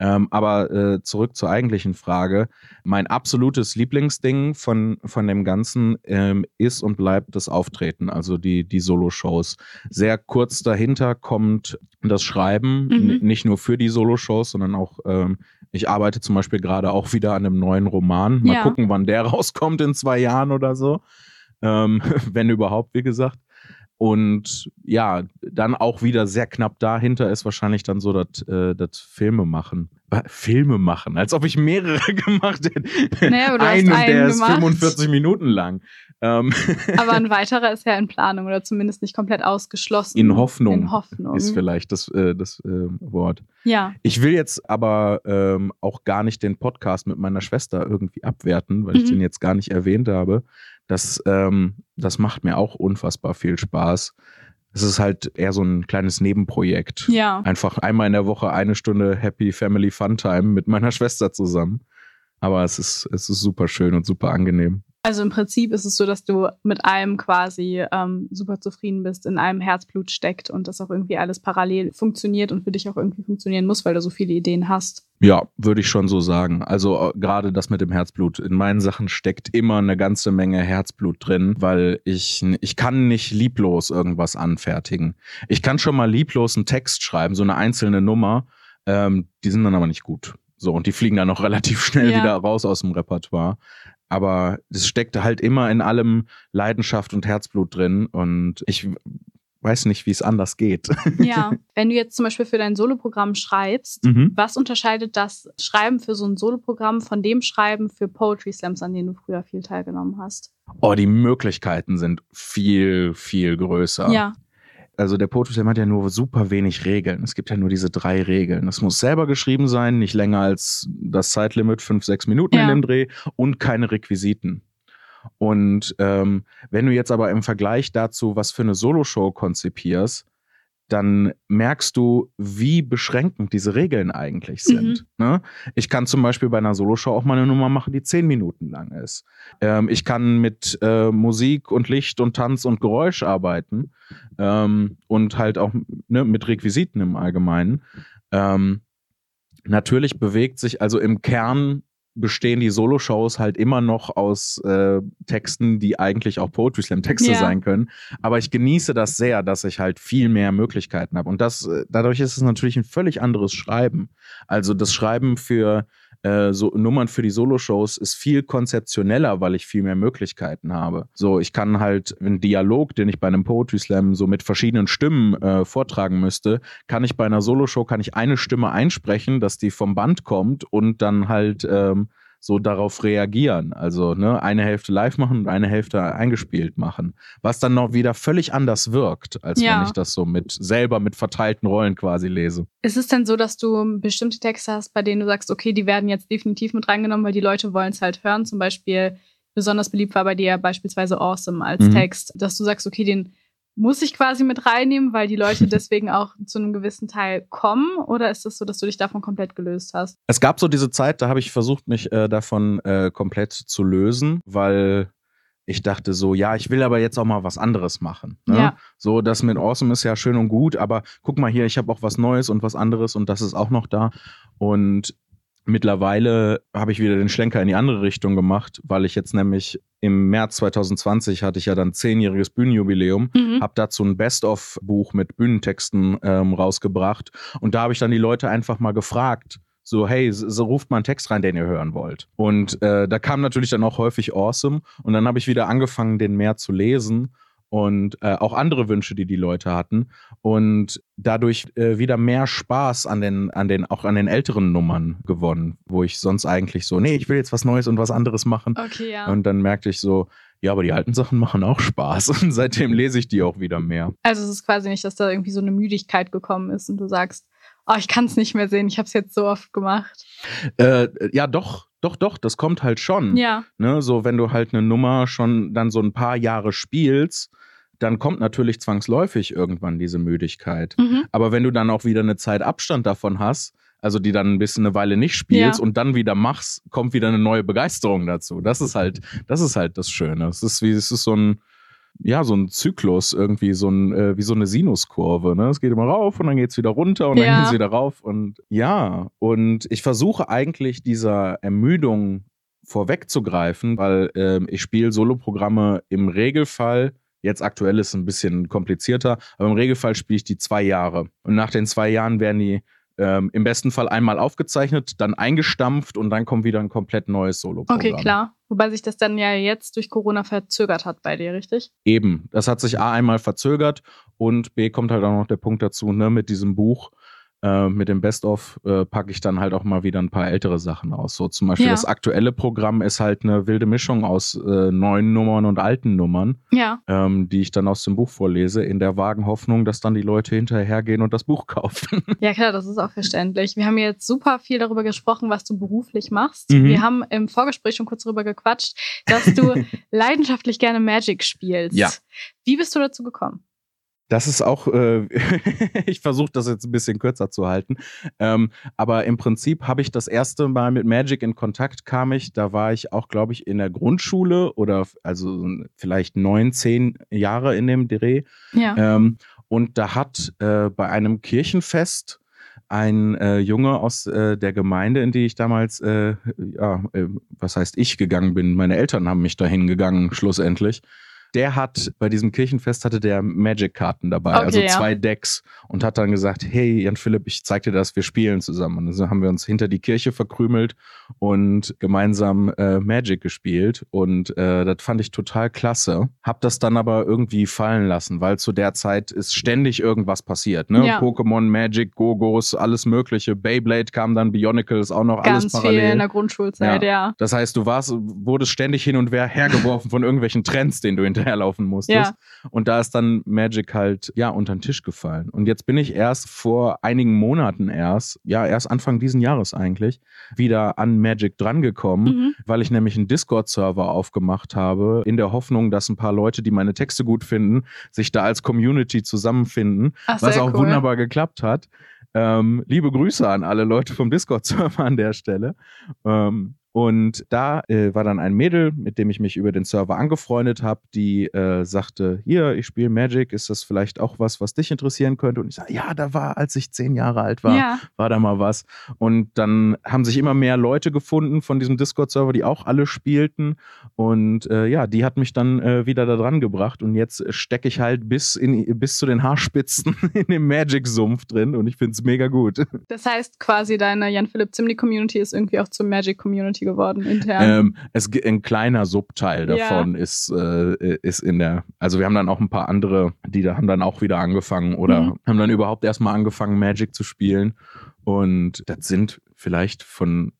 B: Ähm, aber äh, zurück zur eigentlichen Frage. Mein absolutes Lieblingsding von, von dem Ganzen ähm, ist und bleibt das Auftreten, also die, die Solo-Shows. Sehr kurz dahinter kommt das Schreiben,
A: Mhm.
B: nicht nur für die Solo-Shows, sondern auch, ähm, ich arbeite zum Beispiel gerade auch wieder an einem neuen Roman. Mal
A: Ja.
B: gucken, wann der rauskommt in zwei Jahren oder so. Ähm, wenn überhaupt, wie gesagt. Und ja, dann auch wieder sehr knapp dahinter ist wahrscheinlich dann so das, äh, das Filme machen. Filme machen, als ob ich mehrere gemacht hätte.
A: Naja, aber du
B: einen,
A: hast einen
B: der
A: gemacht.
B: ist 45 Minuten lang. Ähm,
A: Aber ein weiterer ist ja in Planung oder zumindest nicht komplett ausgeschlossen.
B: in Hoffnung,
A: In Hoffnung.
B: ist vielleicht das, äh, das äh, Wort.
A: ja.
B: Ich will jetzt aber ähm, auch gar nicht den Podcast mit meiner Schwester irgendwie abwerten, weil ich
A: Mhm.
B: den jetzt gar nicht erwähnt habe. Das, ähm, das macht mir auch unfassbar viel Spaß. Es ist halt eher so ein kleines Nebenprojekt.
A: Ja.
B: Einfach einmal in der Woche eine Stunde Happy Family Fun Time mit meiner Schwester zusammen. Aber es ist, es ist super schön und super angenehm.
A: Also im Prinzip ist es so, dass du mit allem quasi ähm, super zufrieden bist, in allem Herzblut steckt und das auch irgendwie alles parallel funktioniert und für dich auch irgendwie funktionieren muss, weil du so viele Ideen hast.
B: Ja, würde ich schon so sagen. Also äh, gerade das mit dem Herzblut. In meinen Sachen steckt immer eine ganze Menge Herzblut drin, weil ich, ich kann nicht lieblos irgendwas anfertigen. Ich kann schon mal lieblos einen Text schreiben, so eine einzelne Nummer. Ähm, die sind dann aber nicht gut. So, und die fliegen dann auch relativ schnell
A: Ja.
B: wieder raus aus dem Repertoire. Aber es steckt halt immer in allem Leidenschaft und Herzblut drin. Und ich weiß nicht, wie es anders geht.
A: Ja. Wenn du jetzt zum Beispiel für dein Soloprogramm schreibst,
B: Mhm.
A: was unterscheidet das Schreiben für so ein Soloprogramm von dem Schreiben für Poetry Slams, an denen du früher viel teilgenommen hast?
B: Oh, die Möglichkeiten sind viel, viel größer.
A: Ja.
B: Also der Poetry Slam hat ja nur super wenig Regeln. Es gibt ja nur diese drei Regeln. Es muss selber geschrieben sein, nicht länger als das Zeitlimit, fünf, sechs Minuten in
A: Ja.
B: dem Dreh und keine Requisiten. Und ähm, wenn du jetzt aber im Vergleich dazu, was für eine Soloshow konzipierst, dann merkst du, wie beschränkend diese Regeln eigentlich sind. Ne? Ich kann zum Beispiel bei einer Soloshow auch mal eine Nummer machen, die zehn Minuten lang ist. Ähm, ich kann mit äh, Musik und Licht und Tanz und Geräusch arbeiten ähm, und halt auch ne, mit Requisiten im Allgemeinen. Ähm, natürlich bewegt sich, also im Kern bestehen die Soloshows halt immer noch aus äh, Texten, die eigentlich auch Poetry Slam Texte
A: Ja.
B: sein können. Aber ich genieße das sehr, dass ich halt viel mehr Möglichkeiten habe. Und das, äh, dadurch ist es natürlich ein völlig anderes Schreiben. Also das Schreiben für äh, so Nummern für die Soloshows ist viel konzeptioneller, weil ich viel mehr Möglichkeiten habe. So, ich kann halt einen Dialog, den ich bei einem Poetry Slam so mit verschiedenen Stimmen äh, vortragen müsste, kann ich bei einer Soloshow kann ich eine Stimme einsprechen, dass die vom Band kommt und dann halt ähm, so darauf reagieren. Also ne, eine Hälfte live machen und eine Hälfte eingespielt machen. Was dann noch wieder völlig anders wirkt, als
A: Ja.
B: wenn ich das so mit selber mit verteilten Rollen quasi lese.
A: Ist es denn so, dass du bestimmte Texte hast, bei denen du sagst, okay, die werden jetzt definitiv mit reingenommen, weil die Leute wollen es halt hören? Zum Beispiel, besonders beliebt war bei dir beispielsweise Awesome als
B: Mhm.
A: Text, dass du sagst, okay, den muss ich quasi mit reinnehmen, weil die Leute deswegen auch zu einem gewissen Teil kommen? Oder ist es so, dass du dich davon komplett gelöst hast?
B: Es gab so diese Zeit, da habe ich versucht, mich äh, davon äh, komplett zu lösen, weil ich dachte so, ja, ich will aber jetzt auch mal was anderes machen. Ne?
A: Ja.
B: So, das mit Awesome ist ja schön und gut, aber guck mal hier, ich habe auch was Neues und was anderes und das ist auch noch da. Und mittlerweile habe ich wieder den Schlenker in die andere Richtung gemacht, weil ich jetzt nämlich im März 2020 hatte ich ja dann zehnjähriges Bühnenjubiläum
A: Mhm.
B: habe dazu ein Best-of-Buch mit Bühnentexten ähm, rausgebracht. Und da habe ich dann die Leute einfach mal gefragt, so, hey, so, ruft mal einen Text rein, den ihr hören wollt. Und äh, da kam natürlich dann auch häufig Awesome. Und dann habe ich wieder angefangen, den mehr zu lesen und äh, auch andere Wünsche, die die Leute hatten. Und dadurch äh, wieder mehr Spaß an den, an den, auch an den älteren Nummern gewonnen, wo ich sonst eigentlich so, nee, ich will jetzt was Neues und was anderes machen.
A: Okay, ja.
B: Und dann merkte ich so, ja, aber die alten Sachen machen auch Spaß. Und seitdem lese ich die auch wieder mehr.
A: also es ist quasi nicht, dass da irgendwie so eine Müdigkeit gekommen ist und du sagst, oh, ich kann es nicht mehr sehen, ich habe es jetzt so oft gemacht.
B: Äh, ja, doch, doch, doch, das kommt halt schon.
A: Ja,
B: Ne? So, wenn du halt eine Nummer schon dann so ein paar Jahre spielst, dann kommt natürlich zwangsläufig irgendwann diese Müdigkeit.
A: mhm.
B: Aber wenn du dann auch wieder eine Zeit Abstand davon hast, also die dann ein bisschen eine Weile nicht spielst
A: Ja.
B: und dann wieder machst, kommt wieder eine neue Begeisterung dazu. Das ist halt, das ist halt das Schöne. Es ist wie, es ist so ein, ja, so ein Zyklus irgendwie, so ein, äh, wie so eine Sinuskurve. Ne? Es geht immer rauf und dann geht es wieder runter und
A: Ja.
B: dann geht es wieder rauf. Und ja, und ich versuche eigentlich dieser Ermüdung vorwegzugreifen, weil ähm, ich spiele Soloprogramme im Regelfall. Jetzt aktuell ist es ein bisschen komplizierter, aber im Regelfall spiele ich die zwei Jahre. Und nach den zwei Jahren werden die ähm, im besten Fall einmal aufgezeichnet, dann eingestampft und dann kommt wieder ein komplett neues Solo-Programm.
A: Okay, klar. Wobei sich das dann ja jetzt durch Corona verzögert hat bei dir, richtig?
B: Eben. Das hat sich A einmal verzögert und B kommt halt auch noch der Punkt dazu, ne, mit diesem Buch äh, mit dem Best-of äh, packe ich dann halt auch mal wieder ein paar ältere Sachen aus. So zum Beispiel
A: Ja.
B: das aktuelle Programm ist halt eine wilde Mischung aus äh, neuen Nummern und alten Nummern,
A: Ja.
B: ähm, die ich dann aus dem Buch vorlese, in der vagen Hoffnung, dass dann die Leute hinterhergehen und das Buch kaufen.
A: Ja, klar, das ist auch verständlich. Wir haben jetzt super viel darüber gesprochen, was du beruflich machst.
B: Mhm.
A: Wir haben im Vorgespräch schon kurz darüber gequatscht, dass du leidenschaftlich gerne Magic spielst.
B: Ja.
A: Wie bist du dazu gekommen?
B: Das ist auch, äh, ich versuche das jetzt ein bisschen kürzer zu halten. Ähm, aber im Prinzip habe ich das erste Mal mit Magic in Kontakt kam ich, da war ich auch, glaube ich, in der Grundschule oder also vielleicht neun, zehn Jahre in dem Dreh.
A: Ja.
B: Ähm, und da hat äh, bei einem Kirchenfest ein äh, Junge aus äh, der Gemeinde, in die ich damals, äh, ja, äh, was heißt ich gegangen bin, meine Eltern haben mich dahin gegangen, schlussendlich. Der hat bei diesem Kirchenfest hatte der Magic-Karten dabei,
A: Okay,
B: also
A: ja.
B: zwei Decks und hat dann gesagt, hey Jan Philipp, ich zeig dir das, wir spielen zusammen. Und so haben wir uns hinter die Kirche verkrümelt und gemeinsam äh, Magic gespielt und äh, das fand ich total klasse. Hab das dann aber irgendwie fallen lassen, weil zu der Zeit ist ständig irgendwas passiert. Ne?
A: Ja.
B: Pokémon, Magic, Gogos, alles mögliche. Beyblade kam dann, Bionicles auch noch alles
A: Ganz viel
B: parallel.
A: in der Grundschulzeit, ja.
B: Das heißt, du warst, wurdest ständig hin und her hergeworfen von irgendwelchen Trends, denen du hinterherlaufen musstest.
A: Ja.
B: Und da ist dann Magic halt, ja, unter den Tisch gefallen. Und jetzt bin ich erst vor einigen Monaten erst, ja, erst Anfang diesen Jahres eigentlich, wieder an Magic drangekommen,
A: Mhm.
B: weil ich nämlich einen Discord-Server aufgemacht habe, in der Hoffnung, dass ein paar Leute, die meine Texte gut finden, sich da als Community zusammenfinden
A: Ach,
B: was auch
A: cool.
B: wunderbar geklappt hat. Ähm, liebe Grüße an alle Leute vom Discord-Server an der Stelle. Ähm, und da äh, war dann ein Mädel, mit dem ich mich über den Server angefreundet habe, die äh, sagte, hier, ich spiele Magic, ist das vielleicht auch was, was dich interessieren könnte? Und ich sage, ja, da war, als ich zehn Jahre alt war,
A: Ja.
B: war da mal was. Und dann haben sich immer mehr Leute gefunden von diesem Discord-Server, die auch alle spielten. Und äh, ja, die hat mich dann äh, wieder da dran gebracht. Und jetzt stecke ich halt bis, in, bis zu den Haarspitzen in dem Magic-Sumpf drin. Und ich finde es mega gut.
A: Das heißt quasi, deine Jan-Philipp Zimni-Community ist irgendwie auch zur Magic-Community geworden, intern.
B: Ähm, es ein kleiner Subteil
A: Ja.
B: davon ist, äh, ist in der, also wir haben dann auch ein paar andere, die da haben dann auch wieder angefangen oder
A: Mhm.
B: haben dann überhaupt erstmal angefangen, Magic zu spielen. Und das sind vielleicht von,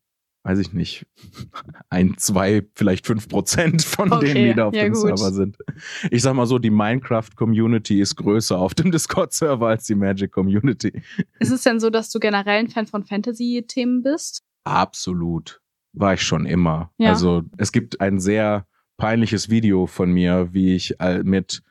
B: weiß ich nicht, ein, zwei, vielleicht fünf Prozent von
A: Okay,
B: denen, die da auf
A: ja
B: dem
A: gut.
B: Server sind. Ich sag mal so, die Minecraft-Community ist größer auf dem Discord-Server als die Magic-Community.
A: ist es denn so, dass du generell ein Fan von Fantasy-Themen bist?
B: Absolut. War ich schon immer.
A: Ja.
B: Also es gibt ein sehr peinliches Video von mir, wie ich mit,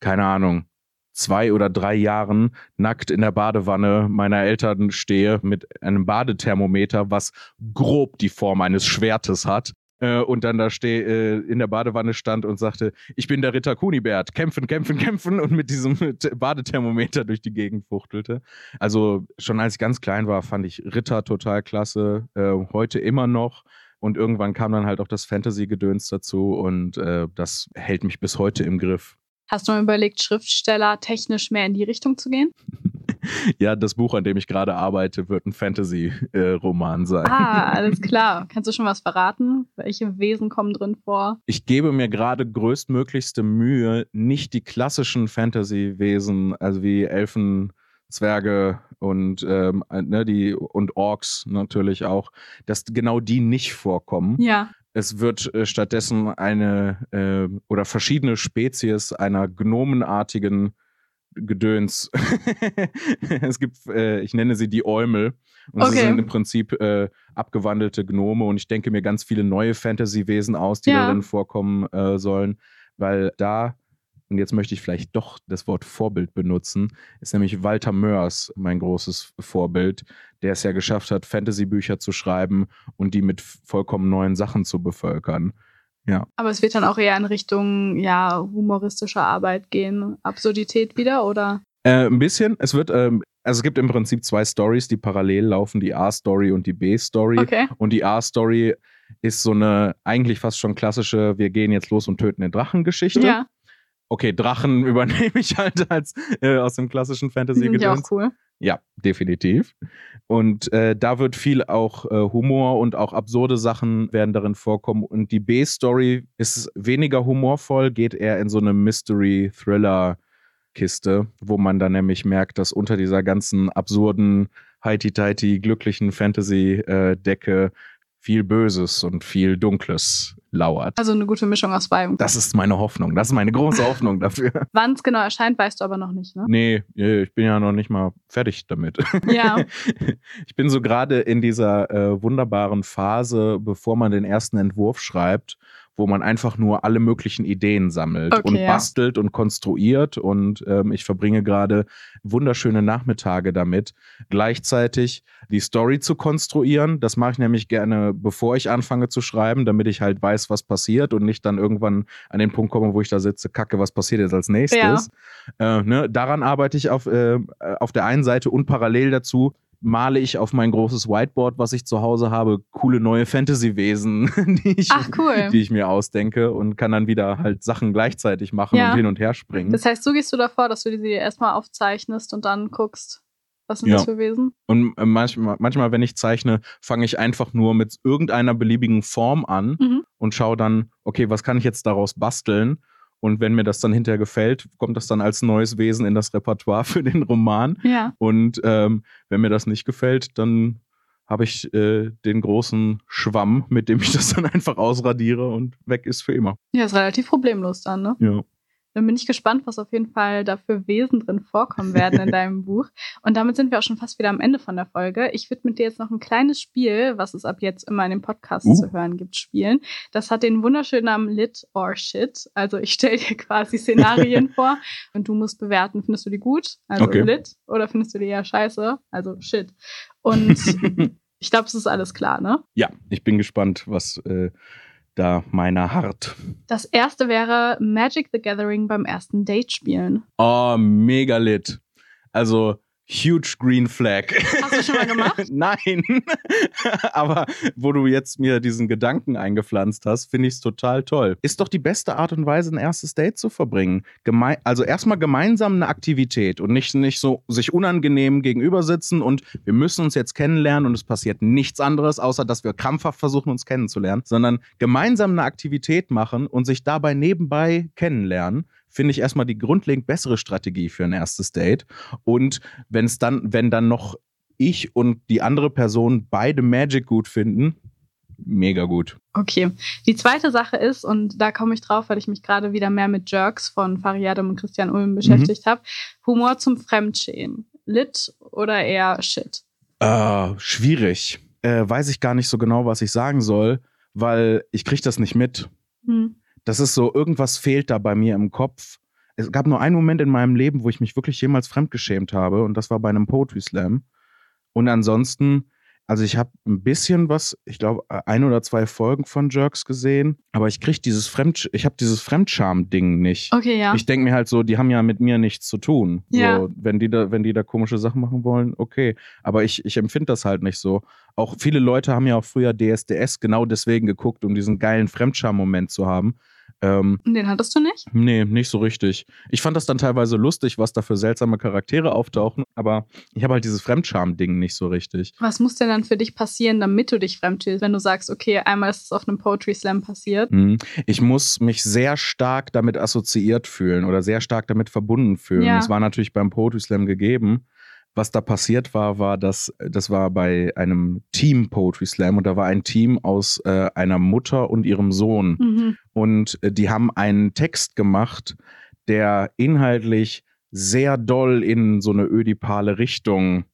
B: keine Ahnung, zwei oder drei Jahren nackt in der Badewanne meiner Eltern stehe mit einem Badethermometer, was grob die Form eines Schwertes hat. Äh, und dann da stehe, äh, in der Badewanne stand und sagte, ich bin der Ritter Kunibert, kämpfen, kämpfen, kämpfen und mit diesem Badethermometer durch die Gegend fuchtelte. Also schon als ich ganz klein war, fand ich Ritter total klasse. Äh, heute immer noch. Und irgendwann kam dann halt auch das Fantasy-Gedöns dazu und äh, das hält mich bis heute im Griff.
A: Hast du mal überlegt, Schriftsteller technisch mehr in die Richtung zu gehen?
B: Ja, das Buch, an dem ich gerade arbeite, wird ein Fantasy-Roman sein.
A: Ah, alles klar. Kannst du schon was verraten? Welche Wesen kommen drin vor?
B: Ich gebe mir gerade größtmöglichste Mühe, nicht die klassischen Fantasy-Wesen, also wie Elfen, Zwerge und, ähm, ne, die, und Orks natürlich auch, dass genau die nicht vorkommen.
A: Ja.
B: Es wird äh, stattdessen eine äh, oder verschiedene Spezies einer gnomenartigen Gedöns. es gibt, äh, ich nenne sie die Eumel. Und sie
A: Okay.
B: sind im Prinzip äh, abgewandelte Gnome. Und ich denke mir ganz viele neue Fantasy-Wesen aus, die
A: Ja.
B: darin vorkommen äh, sollen. Weil da, und jetzt möchte ich vielleicht doch das Wort Vorbild benutzen, ist nämlich Walter Mörs mein großes Vorbild, der es ja geschafft hat, Fantasy-Bücher zu schreiben und die mit vollkommen neuen Sachen zu bevölkern.
A: Aber es wird dann auch eher in Richtung, ja, humoristischer Arbeit gehen. Absurdität wieder, oder?
B: Äh, ein bisschen. Es wird, ähm, also es gibt im Prinzip zwei Stories, die parallel laufen, die A-Story und die B-Story.
A: Okay.
B: Und die A-Story ist so eine eigentlich fast schon klassische, wir gehen jetzt los und töten den Drachen-Geschichte.
A: Ja,
B: Okay, Drachen übernehme ich halt als äh, aus dem klassischen
A: sind ja auch
B: Fantasy-Gedöns.
A: cool.
B: Ja, definitiv. Und äh, da wird viel auch äh, Humor und auch absurde Sachen werden darin vorkommen. Und die B-Story ist weniger humorvoll, geht eher in so eine Mystery-Thriller-Kiste, wo man dann nämlich merkt, dass unter dieser ganzen absurden, heiti-teiti, glücklichen Fantasy-Decke viel Böses und viel Dunkles lauert.
A: Also eine gute Mischung aus beidem.
B: Das ist meine Hoffnung. Das ist meine große Hoffnung dafür.
A: Wann es genau erscheint, weißt du aber noch nicht, ne?
B: Nee, ich bin ja noch nicht mal fertig damit.
A: Ja.
B: Ich bin so gerade in dieser äh, wunderbaren Phase, bevor man den ersten Entwurf schreibt, wo man einfach nur alle möglichen Ideen sammelt
A: Okay,
B: und
A: ja.
B: bastelt und konstruiert. Und ähm, ich verbringe gerade wunderschöne Nachmittage damit, gleichzeitig die Story zu konstruieren. Das mache ich nämlich gerne, bevor ich anfange zu schreiben, damit ich halt weiß, was passiert und nicht dann irgendwann an den Punkt komme, wo ich da sitze, kacke, was passiert jetzt als nächstes. Äh, ne? Daran arbeite ich auf, äh, auf der einen Seite und parallel dazu male ich auf mein großes Whiteboard, was ich zu Hause habe, coole neue Fantasy-Wesen, die ich,
A: Ach, cool.
B: die ich mir ausdenke und kann dann wieder halt Sachen gleichzeitig machen
A: Ja.
B: und hin und her springen.
A: Das heißt, so gehst du davor, dass du die erstmal aufzeichnest und dann guckst, was sind
B: Ja.
A: das für Wesen?
B: Und äh, manchmal, manchmal, wenn ich zeichne, fange ich einfach nur mit irgendeiner beliebigen Form an
A: Mhm.
B: und schaue dann, okay, was kann ich jetzt daraus basteln? Und wenn mir das dann hinterher gefällt, kommt das dann als neues Wesen in das Repertoire für den Roman.
A: Ja.
B: Und ähm, wenn mir das nicht gefällt, dann habe ich äh, den großen Schwamm, mit dem ich das dann einfach ausradiere und weg ist für immer.
A: Ja, ist relativ problemlos dann, ne?
B: Ja.
A: Dann bin ich gespannt, was auf jeden Fall da für Wesen drin vorkommen werden in deinem Buch. Und damit sind wir auch schon fast wieder am Ende von der Folge. Ich würde mit dir jetzt noch ein kleines Spiel, was es ab jetzt immer in dem Podcast
B: Uh.
A: zu hören gibt, spielen. Das hat den wunderschönen Namen Lit or Shit. Also ich stelle dir quasi Szenarien vor und du musst bewerten, findest du die gut? Also
B: Okay.
A: Lit oder findest du die eher scheiße? Also Shit. Und ich glaube, es ist alles klar, ne?
B: ja, ich bin gespannt, was äh, da meiner hart.
A: Das erste wäre Magic the Gathering beim ersten Date spielen.
B: Oh, mega lit. Also, huge green flag.
A: Hast du schon mal gemacht?
B: Nein. Aber wo du jetzt mir diesen Gedanken eingepflanzt hast, finde ich es total toll. Ist doch die beste Art und Weise, ein erstes Date zu verbringen. Geme also erstmal gemeinsam eine Aktivität und nicht, nicht so sich unangenehm gegenüber sitzen und wir müssen uns jetzt kennenlernen und es passiert nichts anderes, außer dass wir krampfhaft versuchen, uns kennenzulernen, sondern gemeinsam eine Aktivität machen und sich dabei nebenbei kennenlernen. Finde ich erstmal die grundlegend bessere Strategie für ein erstes Date. Und wenn es dann, wenn dann noch ich und die andere Person beide Magic gut finden, mega gut.
A: Okay. Die zweite Sache ist, und da komme ich drauf, weil ich mich gerade wieder mehr mit Jerks von Fariadem und Christian Ulm beschäftigt habe. Humor zum Fremdschämen. Lit oder eher Shit?
B: Äh, schwierig. Äh, weiß ich gar nicht so genau, was ich sagen soll, weil ich kriege das nicht mit.
A: Hm.
B: Das ist so, irgendwas fehlt da bei mir im Kopf. Es gab nur einen Moment in meinem Leben, wo ich mich wirklich jemals fremdgeschämt habe, und das war bei einem Poetry Slam. Und ansonsten, also ich habe ein bisschen was, ich glaube, ein oder zwei Folgen von Jerks gesehen, aber ich kriege dieses Fremd, ich habe dieses Fremdscham-Ding nicht.
A: Okay, ja.
B: Ich denke mir halt so, die haben ja mit mir nichts zu tun.
A: Ja.
B: So, wenn die da, wenn die da komische Sachen machen wollen, okay. Aber ich, ich empfinde das halt nicht so. Auch viele Leute haben ja auch früher DSDS genau deswegen geguckt, um diesen geilen Fremdscham-Moment zu haben. Ähm,
A: Den hattest du nicht?
B: nee, nicht so richtig. Ich fand das dann teilweise lustig, was da für seltsame Charaktere auftauchen, aber ich habe halt dieses Fremdscham-Ding nicht so richtig.
A: Was muss denn dann für dich passieren, damit du dich fremdschämst, wenn du sagst, okay, einmal ist es auf einem Poetry Slam passiert?
B: Mhm. Ich muss mich sehr stark damit assoziiert fühlen oder sehr stark damit verbunden fühlen.
A: Ja.
B: Das war natürlich beim Poetry Slam gegeben. Was da passiert war, war, dass das war bei einem Team Poetry Slam und da war ein Team aus äh, einer Mutter und ihrem Sohn.
A: Mhm.
B: Und äh, die haben einen Text gemacht, der inhaltlich sehr doll in so eine ödipale Richtung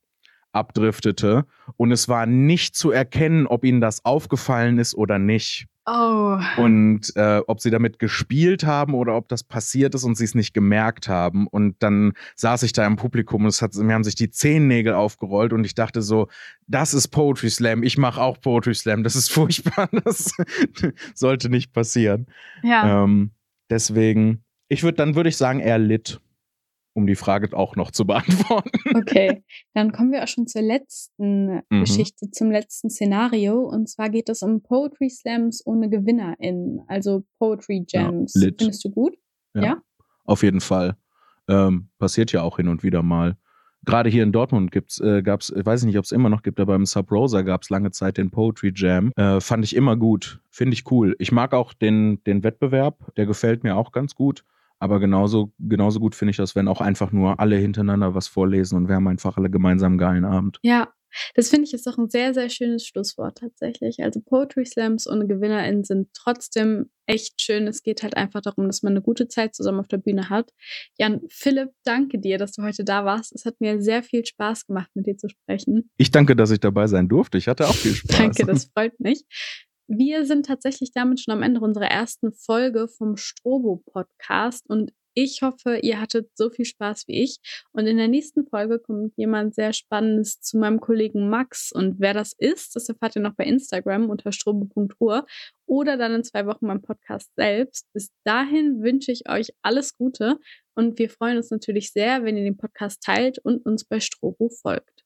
B: abdriftete. Und es war nicht zu erkennen, ob ihnen das aufgefallen ist oder nicht.
A: Oh.
B: Und äh, ob sie damit gespielt haben oder ob das passiert ist und sie es nicht gemerkt haben. Und dann saß ich da im Publikum und es hat, mir haben sich die Zehennägel aufgerollt und ich dachte so, das ist Poetry Slam, ich mache auch Poetry Slam, das ist furchtbar, das sollte nicht passieren.
A: Ja.
B: Ähm, deswegen, ich würde, dann würde ich sagen, eher lit, um die Frage auch noch zu beantworten.
A: Okay, dann kommen wir auch schon zur letzten
B: Mhm.
A: Geschichte, zum letzten Szenario. Und zwar geht es um Poetry Slams ohne GewinnerInnen, also Poetry
B: Ja,
A: Jams.
B: lit.
A: Findest du gut? Ja?
B: Auf jeden Fall. Ähm, passiert ja auch hin und wieder mal. Gerade hier in Dortmund gibt's, äh, gab's, ich weiß nicht, ob es immer noch gibt, aber im Sub Rosa gab es lange Zeit den Poetry Jam. Äh, fand ich immer gut. Finde ich cool. Ich mag auch den, den Wettbewerb, der gefällt mir auch ganz gut. Aber genauso, genauso gut finde ich das, wenn auch einfach nur alle hintereinander was vorlesen und wir haben einfach alle gemeinsam einen geilen Abend.
A: Ja, das finde ich ist auch ein sehr, sehr schönes Schlusswort tatsächlich. Also Poetry Slams und GewinnerInnen sind trotzdem echt schön. Es geht halt einfach darum, dass man eine gute Zeit zusammen auf der Bühne hat. Jan, Philipp, danke dir, dass du heute da warst. Es hat mir sehr viel Spaß gemacht, mit dir zu sprechen.
B: Ich danke, dass ich dabei sein durfte. Ich hatte auch viel Spaß.
A: danke, das freut mich. Wir sind tatsächlich damit schon am Ende unserer ersten Folge vom Strobo Podcast und ich hoffe, ihr hattet so viel Spaß wie ich. Und in der nächsten Folge kommt jemand sehr Spannendes zu meinem Kollegen Max. Und wer das ist, das erfahrt ihr noch bei Instagram unter strobo.ruhr oder dann in zwei Wochen beim Podcast selbst. Bis dahin wünsche ich euch alles Gute und wir freuen uns natürlich sehr, wenn ihr den Podcast teilt und uns bei Strobo folgt.